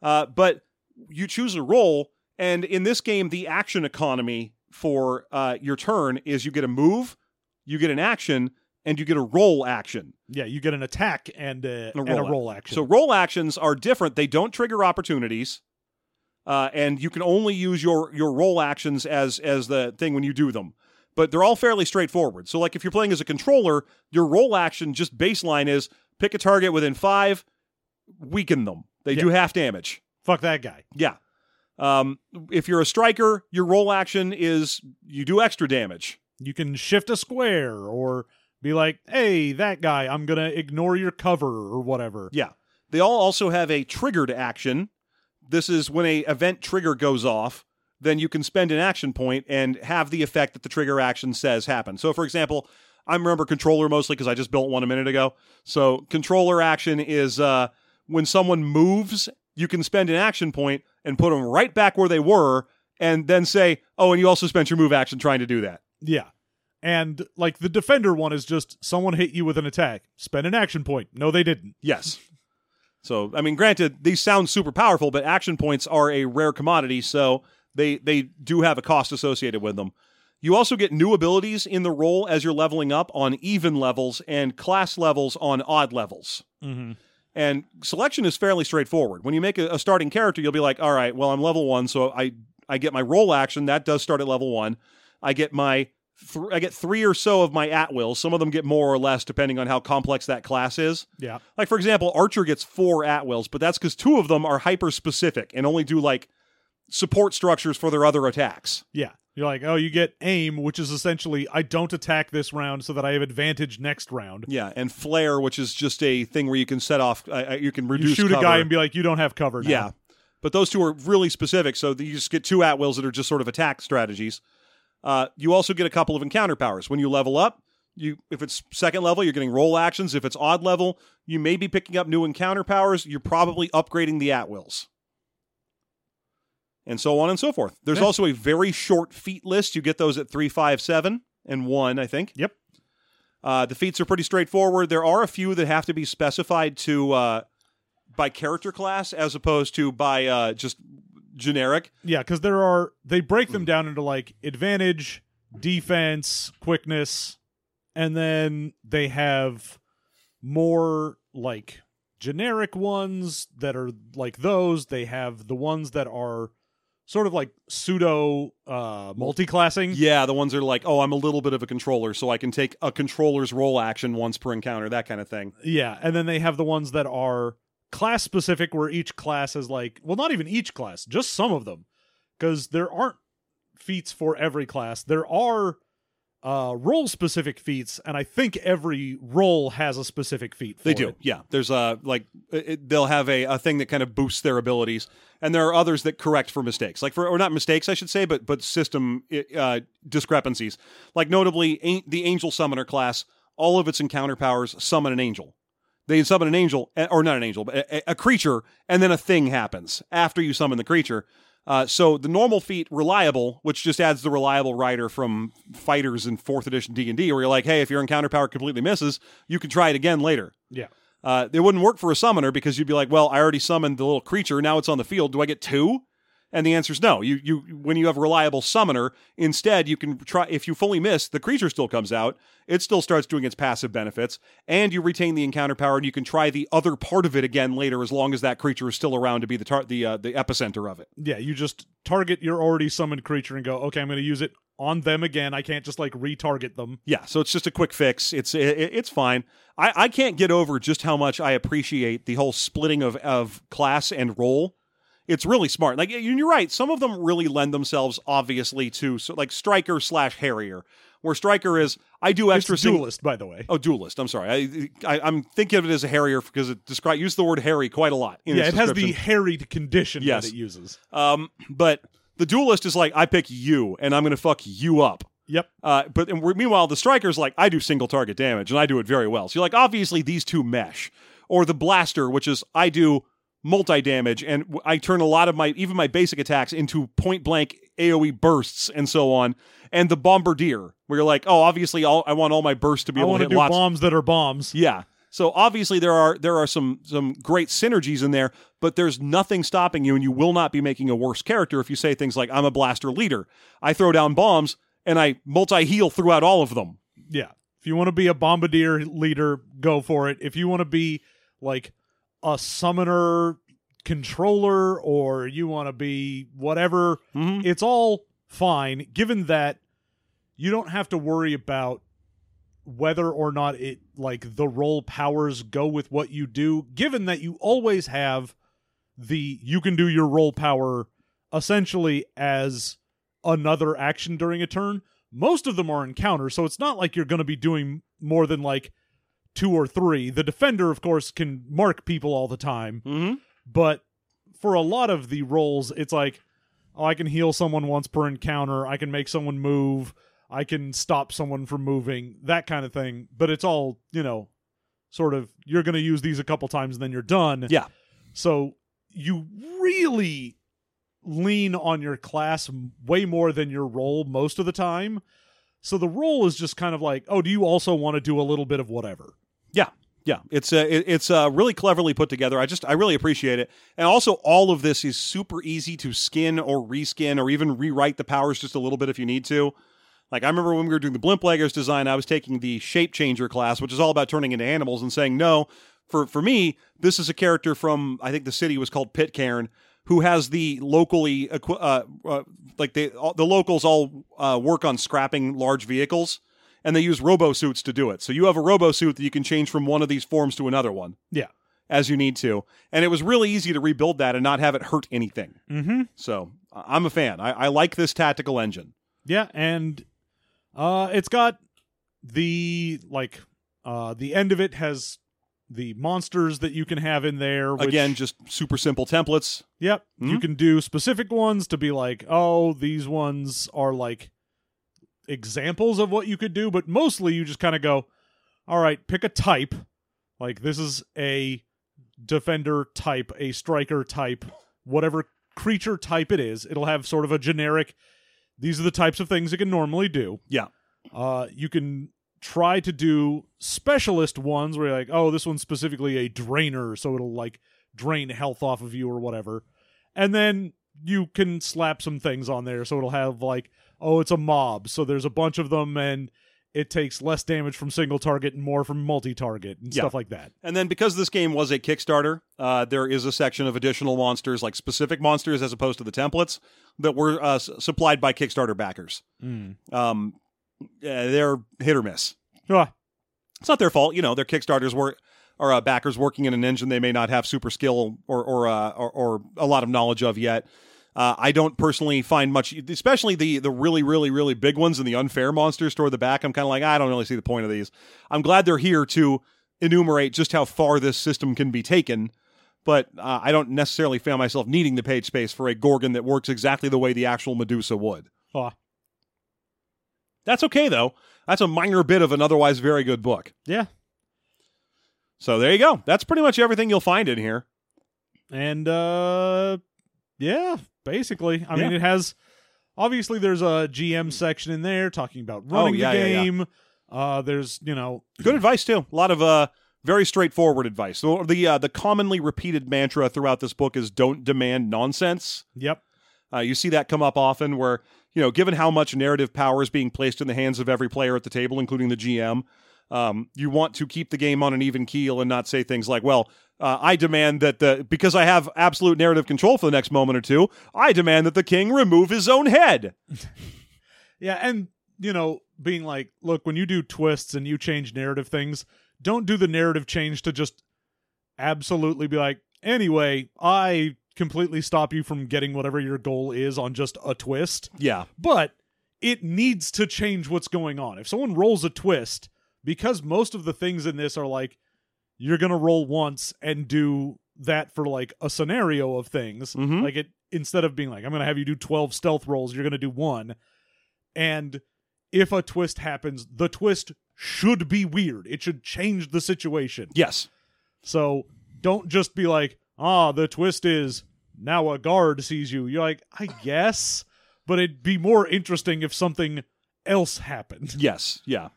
Uh, but you choose a role, and in this game, the action economy for uh, your turn is you get a move, you get an action, and you get a role action. Yeah, you get an attack and, uh, And a and a role role action. So role actions are different. They don't trigger opportunities, uh, and you can only use your your role actions as as the thing when you do them. But they're all fairly straightforward. So like if you're playing as a controller, your role action just baseline is pick a target within five, weaken them. They Yeah. do half damage. Fuck that guy. Yeah. Um, if you're a striker, your role action is you do extra damage. You can shift a square or be like, hey, that guy, I'm going to ignore your cover or whatever. Yeah. They all also have a triggered action. This is when a event trigger goes off, then you can spend an action point and have the effect that the trigger action says happen. So for example, I remember controller mostly because I just built one a minute ago. So controller action is uh, when someone moves, you can spend an action point and put them right back where they were, and then say, "Oh, and you also spent your move action trying to do that." Yeah. And like the defender one is just someone hit you with an attack. Spend an action point. No, they didn't. Yes. So, I mean, granted, these sound super powerful, but action points are a rare commodity, so they they do have a cost associated with them. You also get new abilities in the role as you're leveling up on even levels and class levels on odd levels. Mm-hmm. And selection is fairly straightforward. When you make a, a starting character, you'll be like, all right, well, I'm level one, so I I get my role action. That does start at level one. I get my th- I get three or so of my at will. Some of them get more or less depending on how complex that class is. Yeah. Like for example, Archer gets four at wills, but that's because two of them are hyper specific and only do like support structures for their other attacks. Yeah. You're like, oh, you get aim, which is essentially I don't attack this round so that I have advantage next round. Yeah, and flare, which is just a thing where you can set off, uh, uh, you can reduce. You shoot a guy and be like, you don't have cover now. yeah, but those two are really specific, so you just get two at wills that are just sort of attack strategies. Uh, you also get a couple of encounter powers when you level up. You, if it's second level, you're getting role actions. If it's odd level, you may be picking up new encounter powers. You're probably upgrading the at wills. and so on and so forth. There's Yeah. also a very short feat list. You get those at three, five, seven, and one, I think. Yep. Uh, the feats are pretty straightforward. There are a few that have to be specified to uh, by character class as opposed to by uh, just generic. Yeah, because there are they break them down into like advantage, defense, quickness, and then they have more like generic ones that are like those. They have the ones that are sort of like pseudo uh multi-classing. Yeah, the ones that are like, oh, I'm a little bit of a controller, so I can take a controller's role action once per encounter, that kind of thing. Yeah, and then they have the ones that are class specific, where each class is like, well, not even each class, just some of them, because there aren't feats for every class. There are uh, role specific feats, and I think every role has a specific feat. For They do, it. yeah. There's a like it, they'll have a, a thing that kind of boosts their abilities, and there are others that correct for mistakes, like for or not mistakes, I should say, but but system uh, discrepancies. Like notably, the Angel Summoner class, all of its encounter powers summon an angel. They summon an angel, eh, or not an angel, but a, a creature, and then a thing happens after you summon the creature. Uh, so the normal feat, reliable, which just adds the reliable rider from fighters in fourth edition D and D, where you're like, hey, if your encounter power completely misses, you can try it again later. Yeah. Uh, it wouldn't work for a summoner because you'd be like, well, I already summoned the little creature. Now it's on the field. Do I get two? And the answer is no. You you when you have a reliable summoner, instead you can try. If you fully miss, the creature still comes out. It still starts doing its passive benefits, and you retain the encounter power, and you can try the other part of it again later, as long as that creature is still around to be the tar- the uh, the epicenter of it. Yeah, you just target your already summoned creature and go, okay, I'm going to use it on them again. I can't just like retarget them. Yeah, so it's just a quick fix. It's it, it's fine. I, I can't get over just how much I appreciate the whole splitting of, of class and role it's really smart. Like and you're right, some of them really lend themselves obviously to so, like striker slash harrier, where striker is I do extra It's sing- duelist, by the way. Oh, duelist. I'm sorry. I, I I'm thinking of it as a harrier because it describe use the word harry quite a lot. Yeah, its it has the harried condition Yes. that it uses. Um, but the duelist is like I pick you and I'm going to fuck you up. Yep. Uh, but meanwhile, the striker's like, I do single target damage and I do it very well. So you're like, obviously these two mesh. Or the blaster, which is I do multi damage and I turn a lot of my even my basic attacks into point blank AOE bursts and so on. And the bombardier, where you're like, oh, obviously all, I want all my bursts to be I able to hit do lots. bombs that are bombs. Yeah. So obviously there are there are some some great synergies in there, but there's nothing stopping you, and you will not be making a worse character if you say things like "I'm a blaster leader." I throw down bombs and I multi heal throughout all of them. Yeah. If you want to be a bombardier leader, go for it. If you want to be like a summoner controller or you want to be whatever, Mhm. it's all fine given that you don't have to worry about whether or not it like the role powers go with what you do given that you always have the you can do your role power essentially as another action during a turn most of them are encounters so it's not like you're going to be doing more than like two or three. The defender of course can mark people all the time. Mm-hmm. but for a lot of the roles it's like oh i can heal someone once per encounter. I can make someone move. I can stop someone from moving. That kind of thing. But it's all you know sort of you're going to use these a couple times and then you're done. Yeah. so you really lean on your class way more than your role most of the time. So the role is just kind of like oh do you also want to do a little bit of whatever Yeah. Yeah, it's uh, it, it's uh, really cleverly put together. I just I really appreciate it, and also all of this is super easy to skin or reskin or even rewrite the powers just a little bit if you need to. Like I remember when we were doing the Blimpleggers design, I was taking the Shape Changer class, which is all about turning into animals, and saying no. For for me, this is a character from I think the city was called Pitcairn, who has the locally uh, uh, like all, the locals all uh, work on scrapping large vehicles, and they use robo suits to do it. So you have a robo suit that you can change from one of these forms to another one yeah as you need to, and it was really easy to rebuild that and not have it hurt anything. mm-hmm So I'm a fan. I, I like this tactical engine. Yeah, and uh it's got the like uh the end of it has the monsters that you can have in there which, Again, just super simple templates. yep you Mhm. can do specific ones to be like oh these ones are like examples of what you could do but mostly you just kind of go all right pick a type like this is a defender type a striker type whatever creature type it is it'll have sort of a generic these are the types of things it can normally do Yeah. uh, you can try to do specialist ones where you're like, oh, this one's specifically a drainer, so it'll like drain health off of you or whatever. And then you can slap some things on there, so it'll have like, oh, it's a mob, so there's a bunch of them, and it takes less damage from single target and more from multi target and Yeah. stuff like that. And then because this game was a Kickstarter, uh, there is a section of additional monsters, like specific monsters as opposed to the templates, that were uh, supplied by Kickstarter backers. Um, uh, they're hit or miss. Ah, It's not their fault, you know. Their Kickstarters were are uh, backers working in an engine they may not have super skill or or uh, or, or a lot of knowledge of yet. Uh, I don't personally find much, especially the the really really really big ones and the unfair monsters toward the back. I'm kind of like I don't really see the point of these. I'm glad they're here to enumerate just how far this system can be taken. But uh, I don't necessarily find myself needing the page space for a Gorgon that works exactly the way the actual Medusa would. ah. That's okay though. That's a minor bit of an otherwise very good book. yeah. So there you go. That's pretty much everything you'll find in here. and uh yeah basically i mean it has obviously there's a gm section in there talking about running Oh, yeah, the yeah, yeah. game uh there's you know Good advice too. A lot of uh very straightforward advice. So the uh, the commonly repeated mantra throughout this book is don't demand nonsense. yep Uh, you see that come up often where, you know, given how much narrative power is being placed in the hands of every player at the table, including the GM, um, you want to keep the game on an even keel and not say things like, well, uh, I demand that the, because I have absolute narrative control for the next moment or two, I demand that the king remove his own head. yeah and you know being like look when you do twists and you change narrative things don't do the narrative change to just absolutely be like anyway i completely stop you from getting whatever your goal is on just a twist, Yeah. but it needs to change what's going on. If someone rolls a twist, because most of the things in this are like you're going to roll once and do that for like a scenario of things, Mhm. like it instead of being like I'm going to have you do 12 stealth rolls, you're going to do one. And if a twist happens, the twist should be weird. It should change the situation. Yes. So don't just be like, ah, the twist is now a guard sees you. You're like, I guess, but it'd be more interesting if something else happened. Yes. Yeah.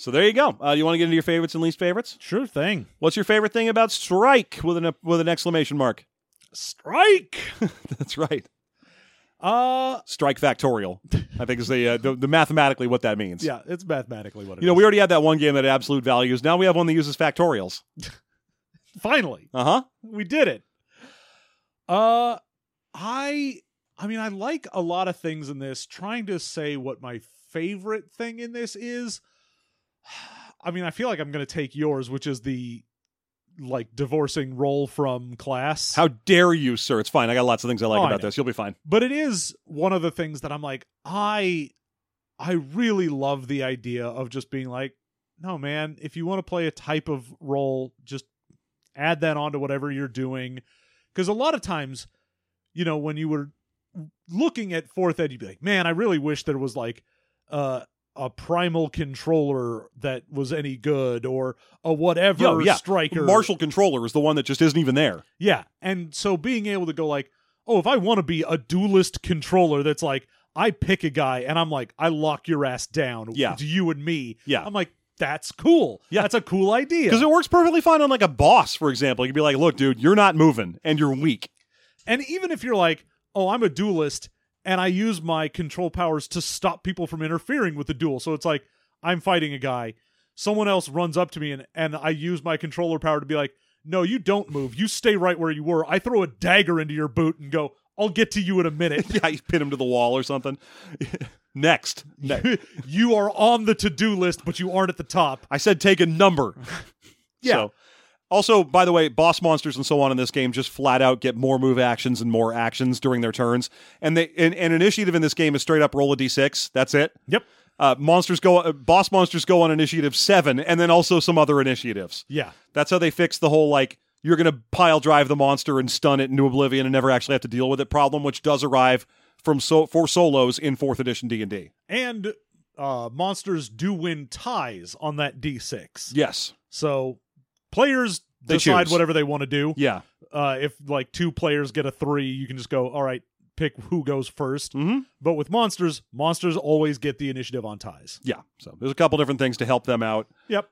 So there you go. Uh, you want to get into your favorites and least favorites? Sure thing. What's your favorite thing about Strike with an with an exclamation mark? Strike. That's right. Uh Strike factorial. I think is the, uh, the the mathematically what that means. yeah, it's mathematically what it is. You know, we already had that one game that had absolute values. Now we have one that uses factorials. finally Uh huh. we did it. Uh I I mean I like a lot of things in this. Trying to say what my favorite thing in this is I mean I feel like I'm going to take yours which is the like divorcing role from class. How dare you, sir? It's fine. I got lots of things I like Oh, about know. this. You'll be fine. but it is one of the things that I'm like I I really love the idea of just being like no man if you want to play a type of role just add that onto whatever you're doing cuz a lot of times you know when you were looking at fourth ed you'd be like man I really wish there was like uh a primal controller that was any good or a whatever Yo, yeah. striker martial controller is the one that just isn't even there. yeah. And so being able to go like, oh, if I want to be a duelist controller that's like, I pick a guy and I'm like, I lock your ass down Yeah. to you and me. Yeah. I'm like, that's cool. Yeah. That's a cool idea. Because it works perfectly fine on like a boss, for example. You'd be like, look, dude, you're not moving and you're weak. and even if you're like, oh, I'm a duelist and I use my control powers to stop people from interfering with the duel. So it's like, I'm fighting a guy. Someone else runs up to me and, and I use my controller power to be like, no, you don't move. You stay right where you were. I throw a dagger into your boot and go, I'll get to you in a minute. Yeah, you pin him to the wall or something. Next. Ne- you are on the to-do list, but you aren't at the top. I said take a number. Yeah. So, also, by the way, boss monsters and so on in this game just flat out get more move actions and more actions during their turns. And they and, and initiative in this game is straight up roll a d6. That's it. Yep. Uh, monsters go. Uh, boss monsters go on initiative seven, and then also some other initiatives. Yeah. That's how they fix the whole like you're going to pile drive the monster and stun it into oblivion and never actually have to deal with it problem, which does arrive from so for solos in fourth edition D and D. And uh monsters do win ties on that D6. Yes. So players They decide choose. whatever they want to do. Yeah. Uh if like two players get a 3, you can just go, "All right, pick who goes 1st Mhm. But with monsters, monsters always get the initiative on ties. Yeah. So there's a couple different things to help them out. Yep.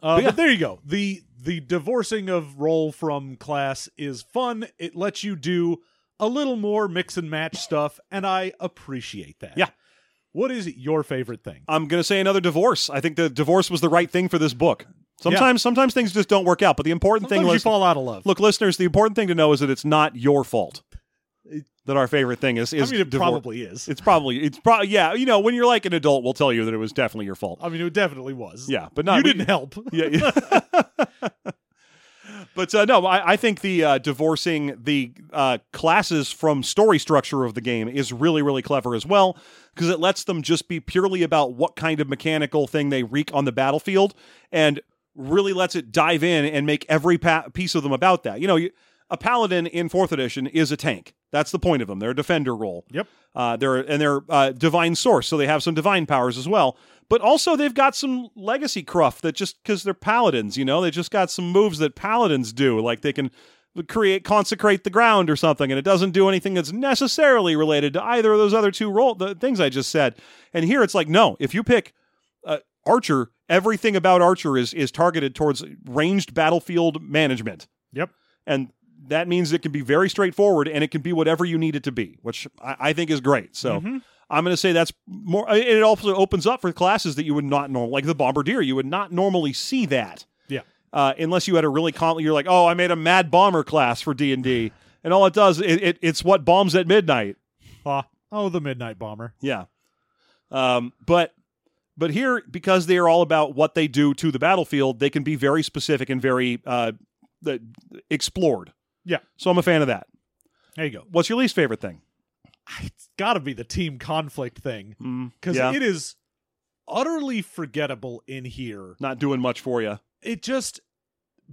Uh, But yeah. But there you go. The the divorcing of role from class is fun. It lets you do a little more mix and match stuff, and I appreciate that. Yeah. What is your favorite thing? I'm going to say another divorce. I think the divorce was the right thing for this book. Sometimes, sometimes things just don't work out. But the important Sometimes thing you fall out of love. look, listeners, the important thing to know is that it's not your fault that our favorite thing is. I is mean, it divor- probably is. It's probably. It's probably. Yeah. You know, when you're like an adult, we'll tell you that it was definitely your fault. I mean, it definitely was. Yeah, but not you we- didn't help. yeah. yeah. but uh, no, I, I think the uh, divorcing the uh, classes from story structure of the game is really, really clever as well because it lets them just be purely about what kind of mechanical thing they wreak on the battlefield and really lets it dive in and make every pa- piece of them about that. You know, you, a paladin in fourth edition is a tank. That's the point of them. They're a defender role. Yep. Uh, they're and they're uh, divine source, so they have some divine powers as well. But also they've got some legacy cruft that just because they're paladins, you know, they just got some moves that paladins do, like they can create consecrate the ground or something, and it doesn't do anything that's necessarily related to either of those other two role the things I just said. And here it's like, no, if you pick uh, Archer, everything about Archer is is targeted towards ranged battlefield management Yep. and that means it can be very straightforward and it can be whatever you need it to be, which I, I think is great. So Mm-hmm. I'm going to say that's more. It also opens up for classes that you would not norm like the bombardier. You would not normally see that Yeah. uh, unless you had a really com- You're like, oh, I made a mad bomber class for D and D, and all it does it, it it's what bombs at midnight. Ah, oh, the Midnight Bomber. Yeah. Um, but but here because they are all about what they do to the battlefield, they can be very specific and very uh, explored. Yeah. So I'm a fan of that. There you go. What's your least favorite thing? It's got to be the team conflict thing Mm, because yeah, it is utterly forgettable in here. not doing much for you. It just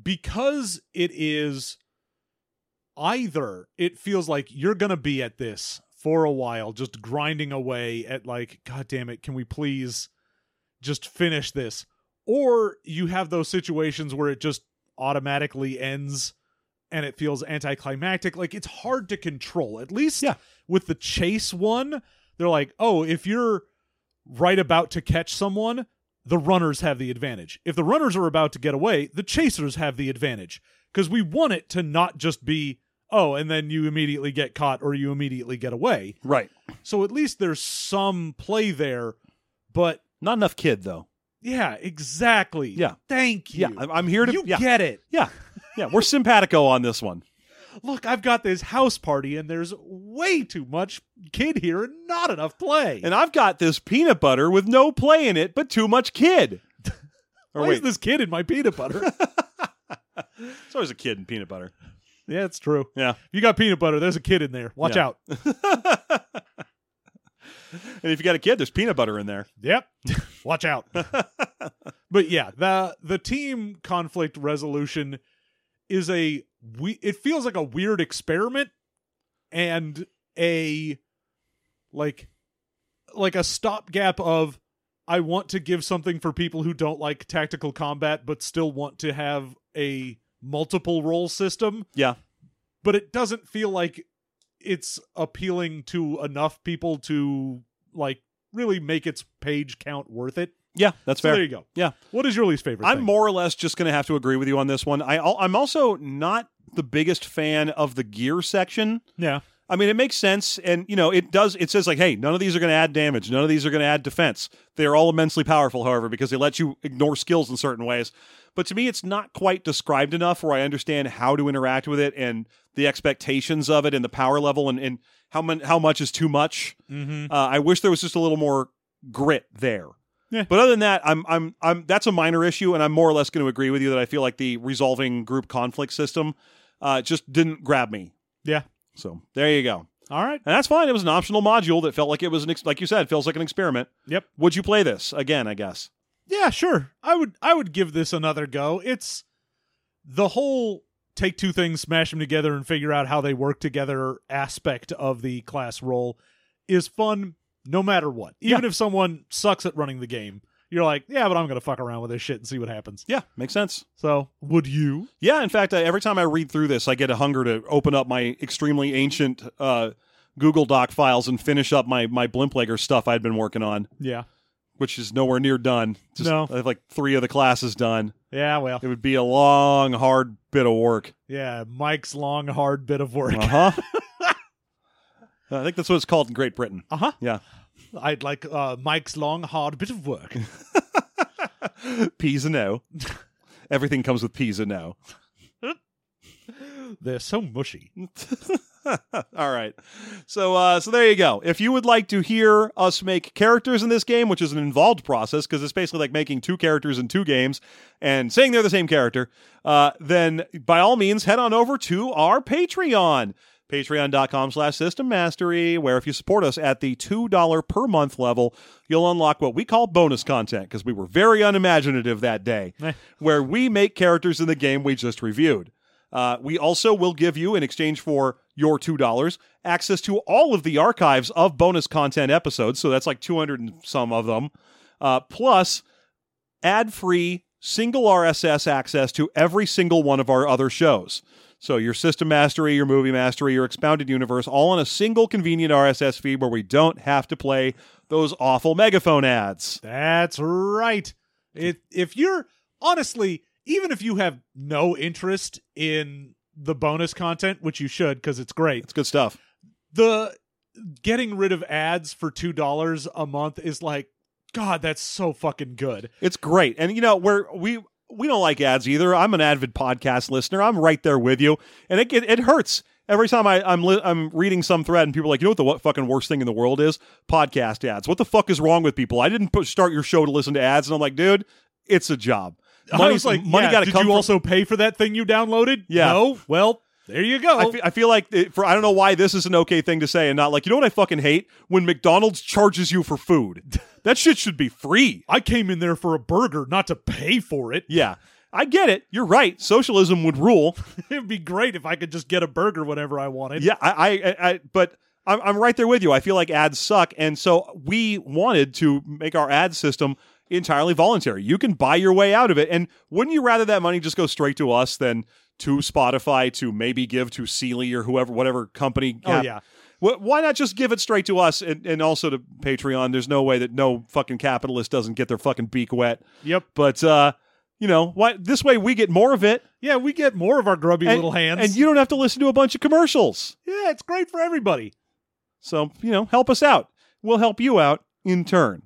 because it is either it feels like you're going to be at this for a while just grinding away at like god damn it can we please just finish this. Or you have those situations where it just automatically ends and it feels anticlimactic. Like it's hard to control. At least Yeah. with the chase one they're like oh if you're right about to catch someone the runners have the advantage. If the runners are about to get away the chasers have the advantage. Because we want it to not just be oh and then you immediately get caught or you immediately get away. Right. so at least there's some play there but Not enough kid though. yeah exactly Yeah. thank you Yeah, I'm- I'm here to. you yeah, get it yeah, yeah. We're simpatico on this one. look i've got this house party and there's way too much kid here and not enough play And I've got this peanut butter with no play in it, but too much kid. Or why wait, is this kid in my peanut butter it's always a kid in peanut butter. yeah it's true Yeah. if you got peanut butter there's a kid in there watch Yeah. out And if you got a kid, there's peanut butter in there. Yep. Watch out. but yeah, the the team conflict resolution is a we it feels like a weird experiment and a like like a stopgap of I want to give something for people who don't like tactical combat but still want to have a multiple role system, Yeah. but it doesn't feel like it's appealing to enough people to like really make its page count worth it. Yeah, that's So fair. there you go. Yeah. What is your least favorite? I'm thing? more or less just going to have to agree with you on this one. I I'm also not the biggest fan of the gear section. yeah. I mean, it makes sense, and you know, it does. It says like, hey, none of these are going to add damage. None of these are going to add defense. They are all immensely powerful, however, because they let you ignore skills in certain ways. But to me, it's not quite described enough where I understand how to interact with it and the expectations of it and the power level and, and how mon- how much is too much. Mm-hmm. Uh, I wish there was just a little more grit there. Yeah. But other than that, I'm I'm I'm that's a minor issue, and I'm more or less going to agree with you that I feel like the resolving group conflict system uh, just didn't grab me. Yeah. So there you go, All right. and that's fine. It was an optional module that felt like it was an ex- like you said, feels like an experiment. Yep. Would you play this again? I guess. Yeah, sure. I would I would give this another go. It's the whole take two things, smash them together and figure out how they work together aspect of the class role is fun no matter what. Even Yeah. if someone sucks at running the game, you're like, yeah, but I'm going to fuck around with this shit and see what happens. Yeah, makes sense. So, would you? Yeah, in fact, I, every time I read through this, I get a hunger to open up my extremely ancient uh, Google Doc files and finish up my my Blimplegger stuff I'd been working on. Yeah. Which is nowhere near done. Just, No. I have like three of the classes done. Yeah, well. It would be a long, hard bit of work. Yeah, Mike's long hard bit of work. Uh huh. I think that's what it's called in Great Britain. Uh-huh. Yeah. I'd like uh, Mike's long hard bit of work. Peas and no. Everything comes with peas and no. They're so mushy. All right. So uh, so there you go. If you would like to hear us make characters in this game, which is an involved process because it's basically like making two characters in two games and saying they're the same character, uh, then by all means head on over to our Patreon. Patreon.com slash system mastery, where if you support us at the $2 per month level, you'll unlock what we call bonus content because we were very unimaginative that day, Eh. where we make characters in the game we just reviewed. Uh, we also will give you, in exchange for your $2, access to all of the archives of bonus content episodes. So that's like 200 and some of them. Uh, plus, ad free single RSS access to every single one of our other shows. So your system mastery, your movie mastery, your expounded universe, all on a single convenient RSS feed where we don't have to play those awful megaphone ads. That's right. It, if you're honestly, even if you have no interest in the bonus content, which you should because it's great, It's good stuff. the getting rid of ads for two dollars a month is like, God, that's so fucking good. It's great. And you know, we're we we don't like ads either. I'm an avid podcast listener. I'm right there with you. And it it, it hurts every time I, I'm I'm reading some thread and people are like, you know what the what fucking worst thing in the world is? Podcast ads. What the fuck is wrong with people? I didn't put, start your show to listen to ads, and I'm like, dude, it's a job. I Money's- was like, money yeah, got to did come. you from- also pay for that thing you downloaded? Yeah. No. Well, There you go. I, fe- I feel like it, for I don't know why this is an okay thing to say and not like you know what I fucking hate when McDonald's charges you for food. that shit should be free. I came in there for a burger, not to pay for it. Yeah, I get it. You're right. Socialism would rule. It'd be great if I could just get a burger whenever I wanted. Yeah, I, I, I, I but I'm, I'm right there with you. I feel like ads suck, and so we wanted to make our ad system entirely voluntary. You can buy your way out of it, and wouldn't you rather that money just go straight to us than to Spotify to maybe give to Sealy or whoever, whatever company? Oh yeah. Why not just give it straight to us and, and also to Patreon? There's no way that no fucking capitalist doesn't get their fucking beak wet. Yep. But uh, you know, why this way we get more of it, Yeah, we get more of our grubby and, little hands. and you don't have to listen to a bunch of commercials. yeah, it's great for everybody. So, you know, help us out. We'll help you out in turn.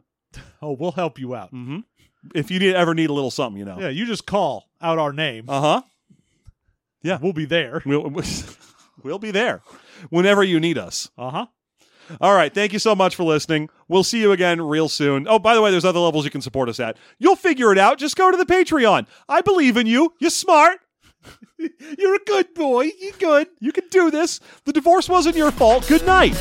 Oh, we'll help you out. Mm-hmm. If you need, ever need a little something, you know. Yeah, you just call out our name. Uh huh. Yeah, we'll be there. We'll, we'll be there whenever you need us. Uh huh. All right. Thank you so much for listening. We'll see you again real soon. Oh, by the way, there's other levels you can support us at. You'll figure it out. Just go to the Patreon. I believe in you. You're smart. You're a good boy. You good. You can do this. The divorce wasn't your fault. Good night.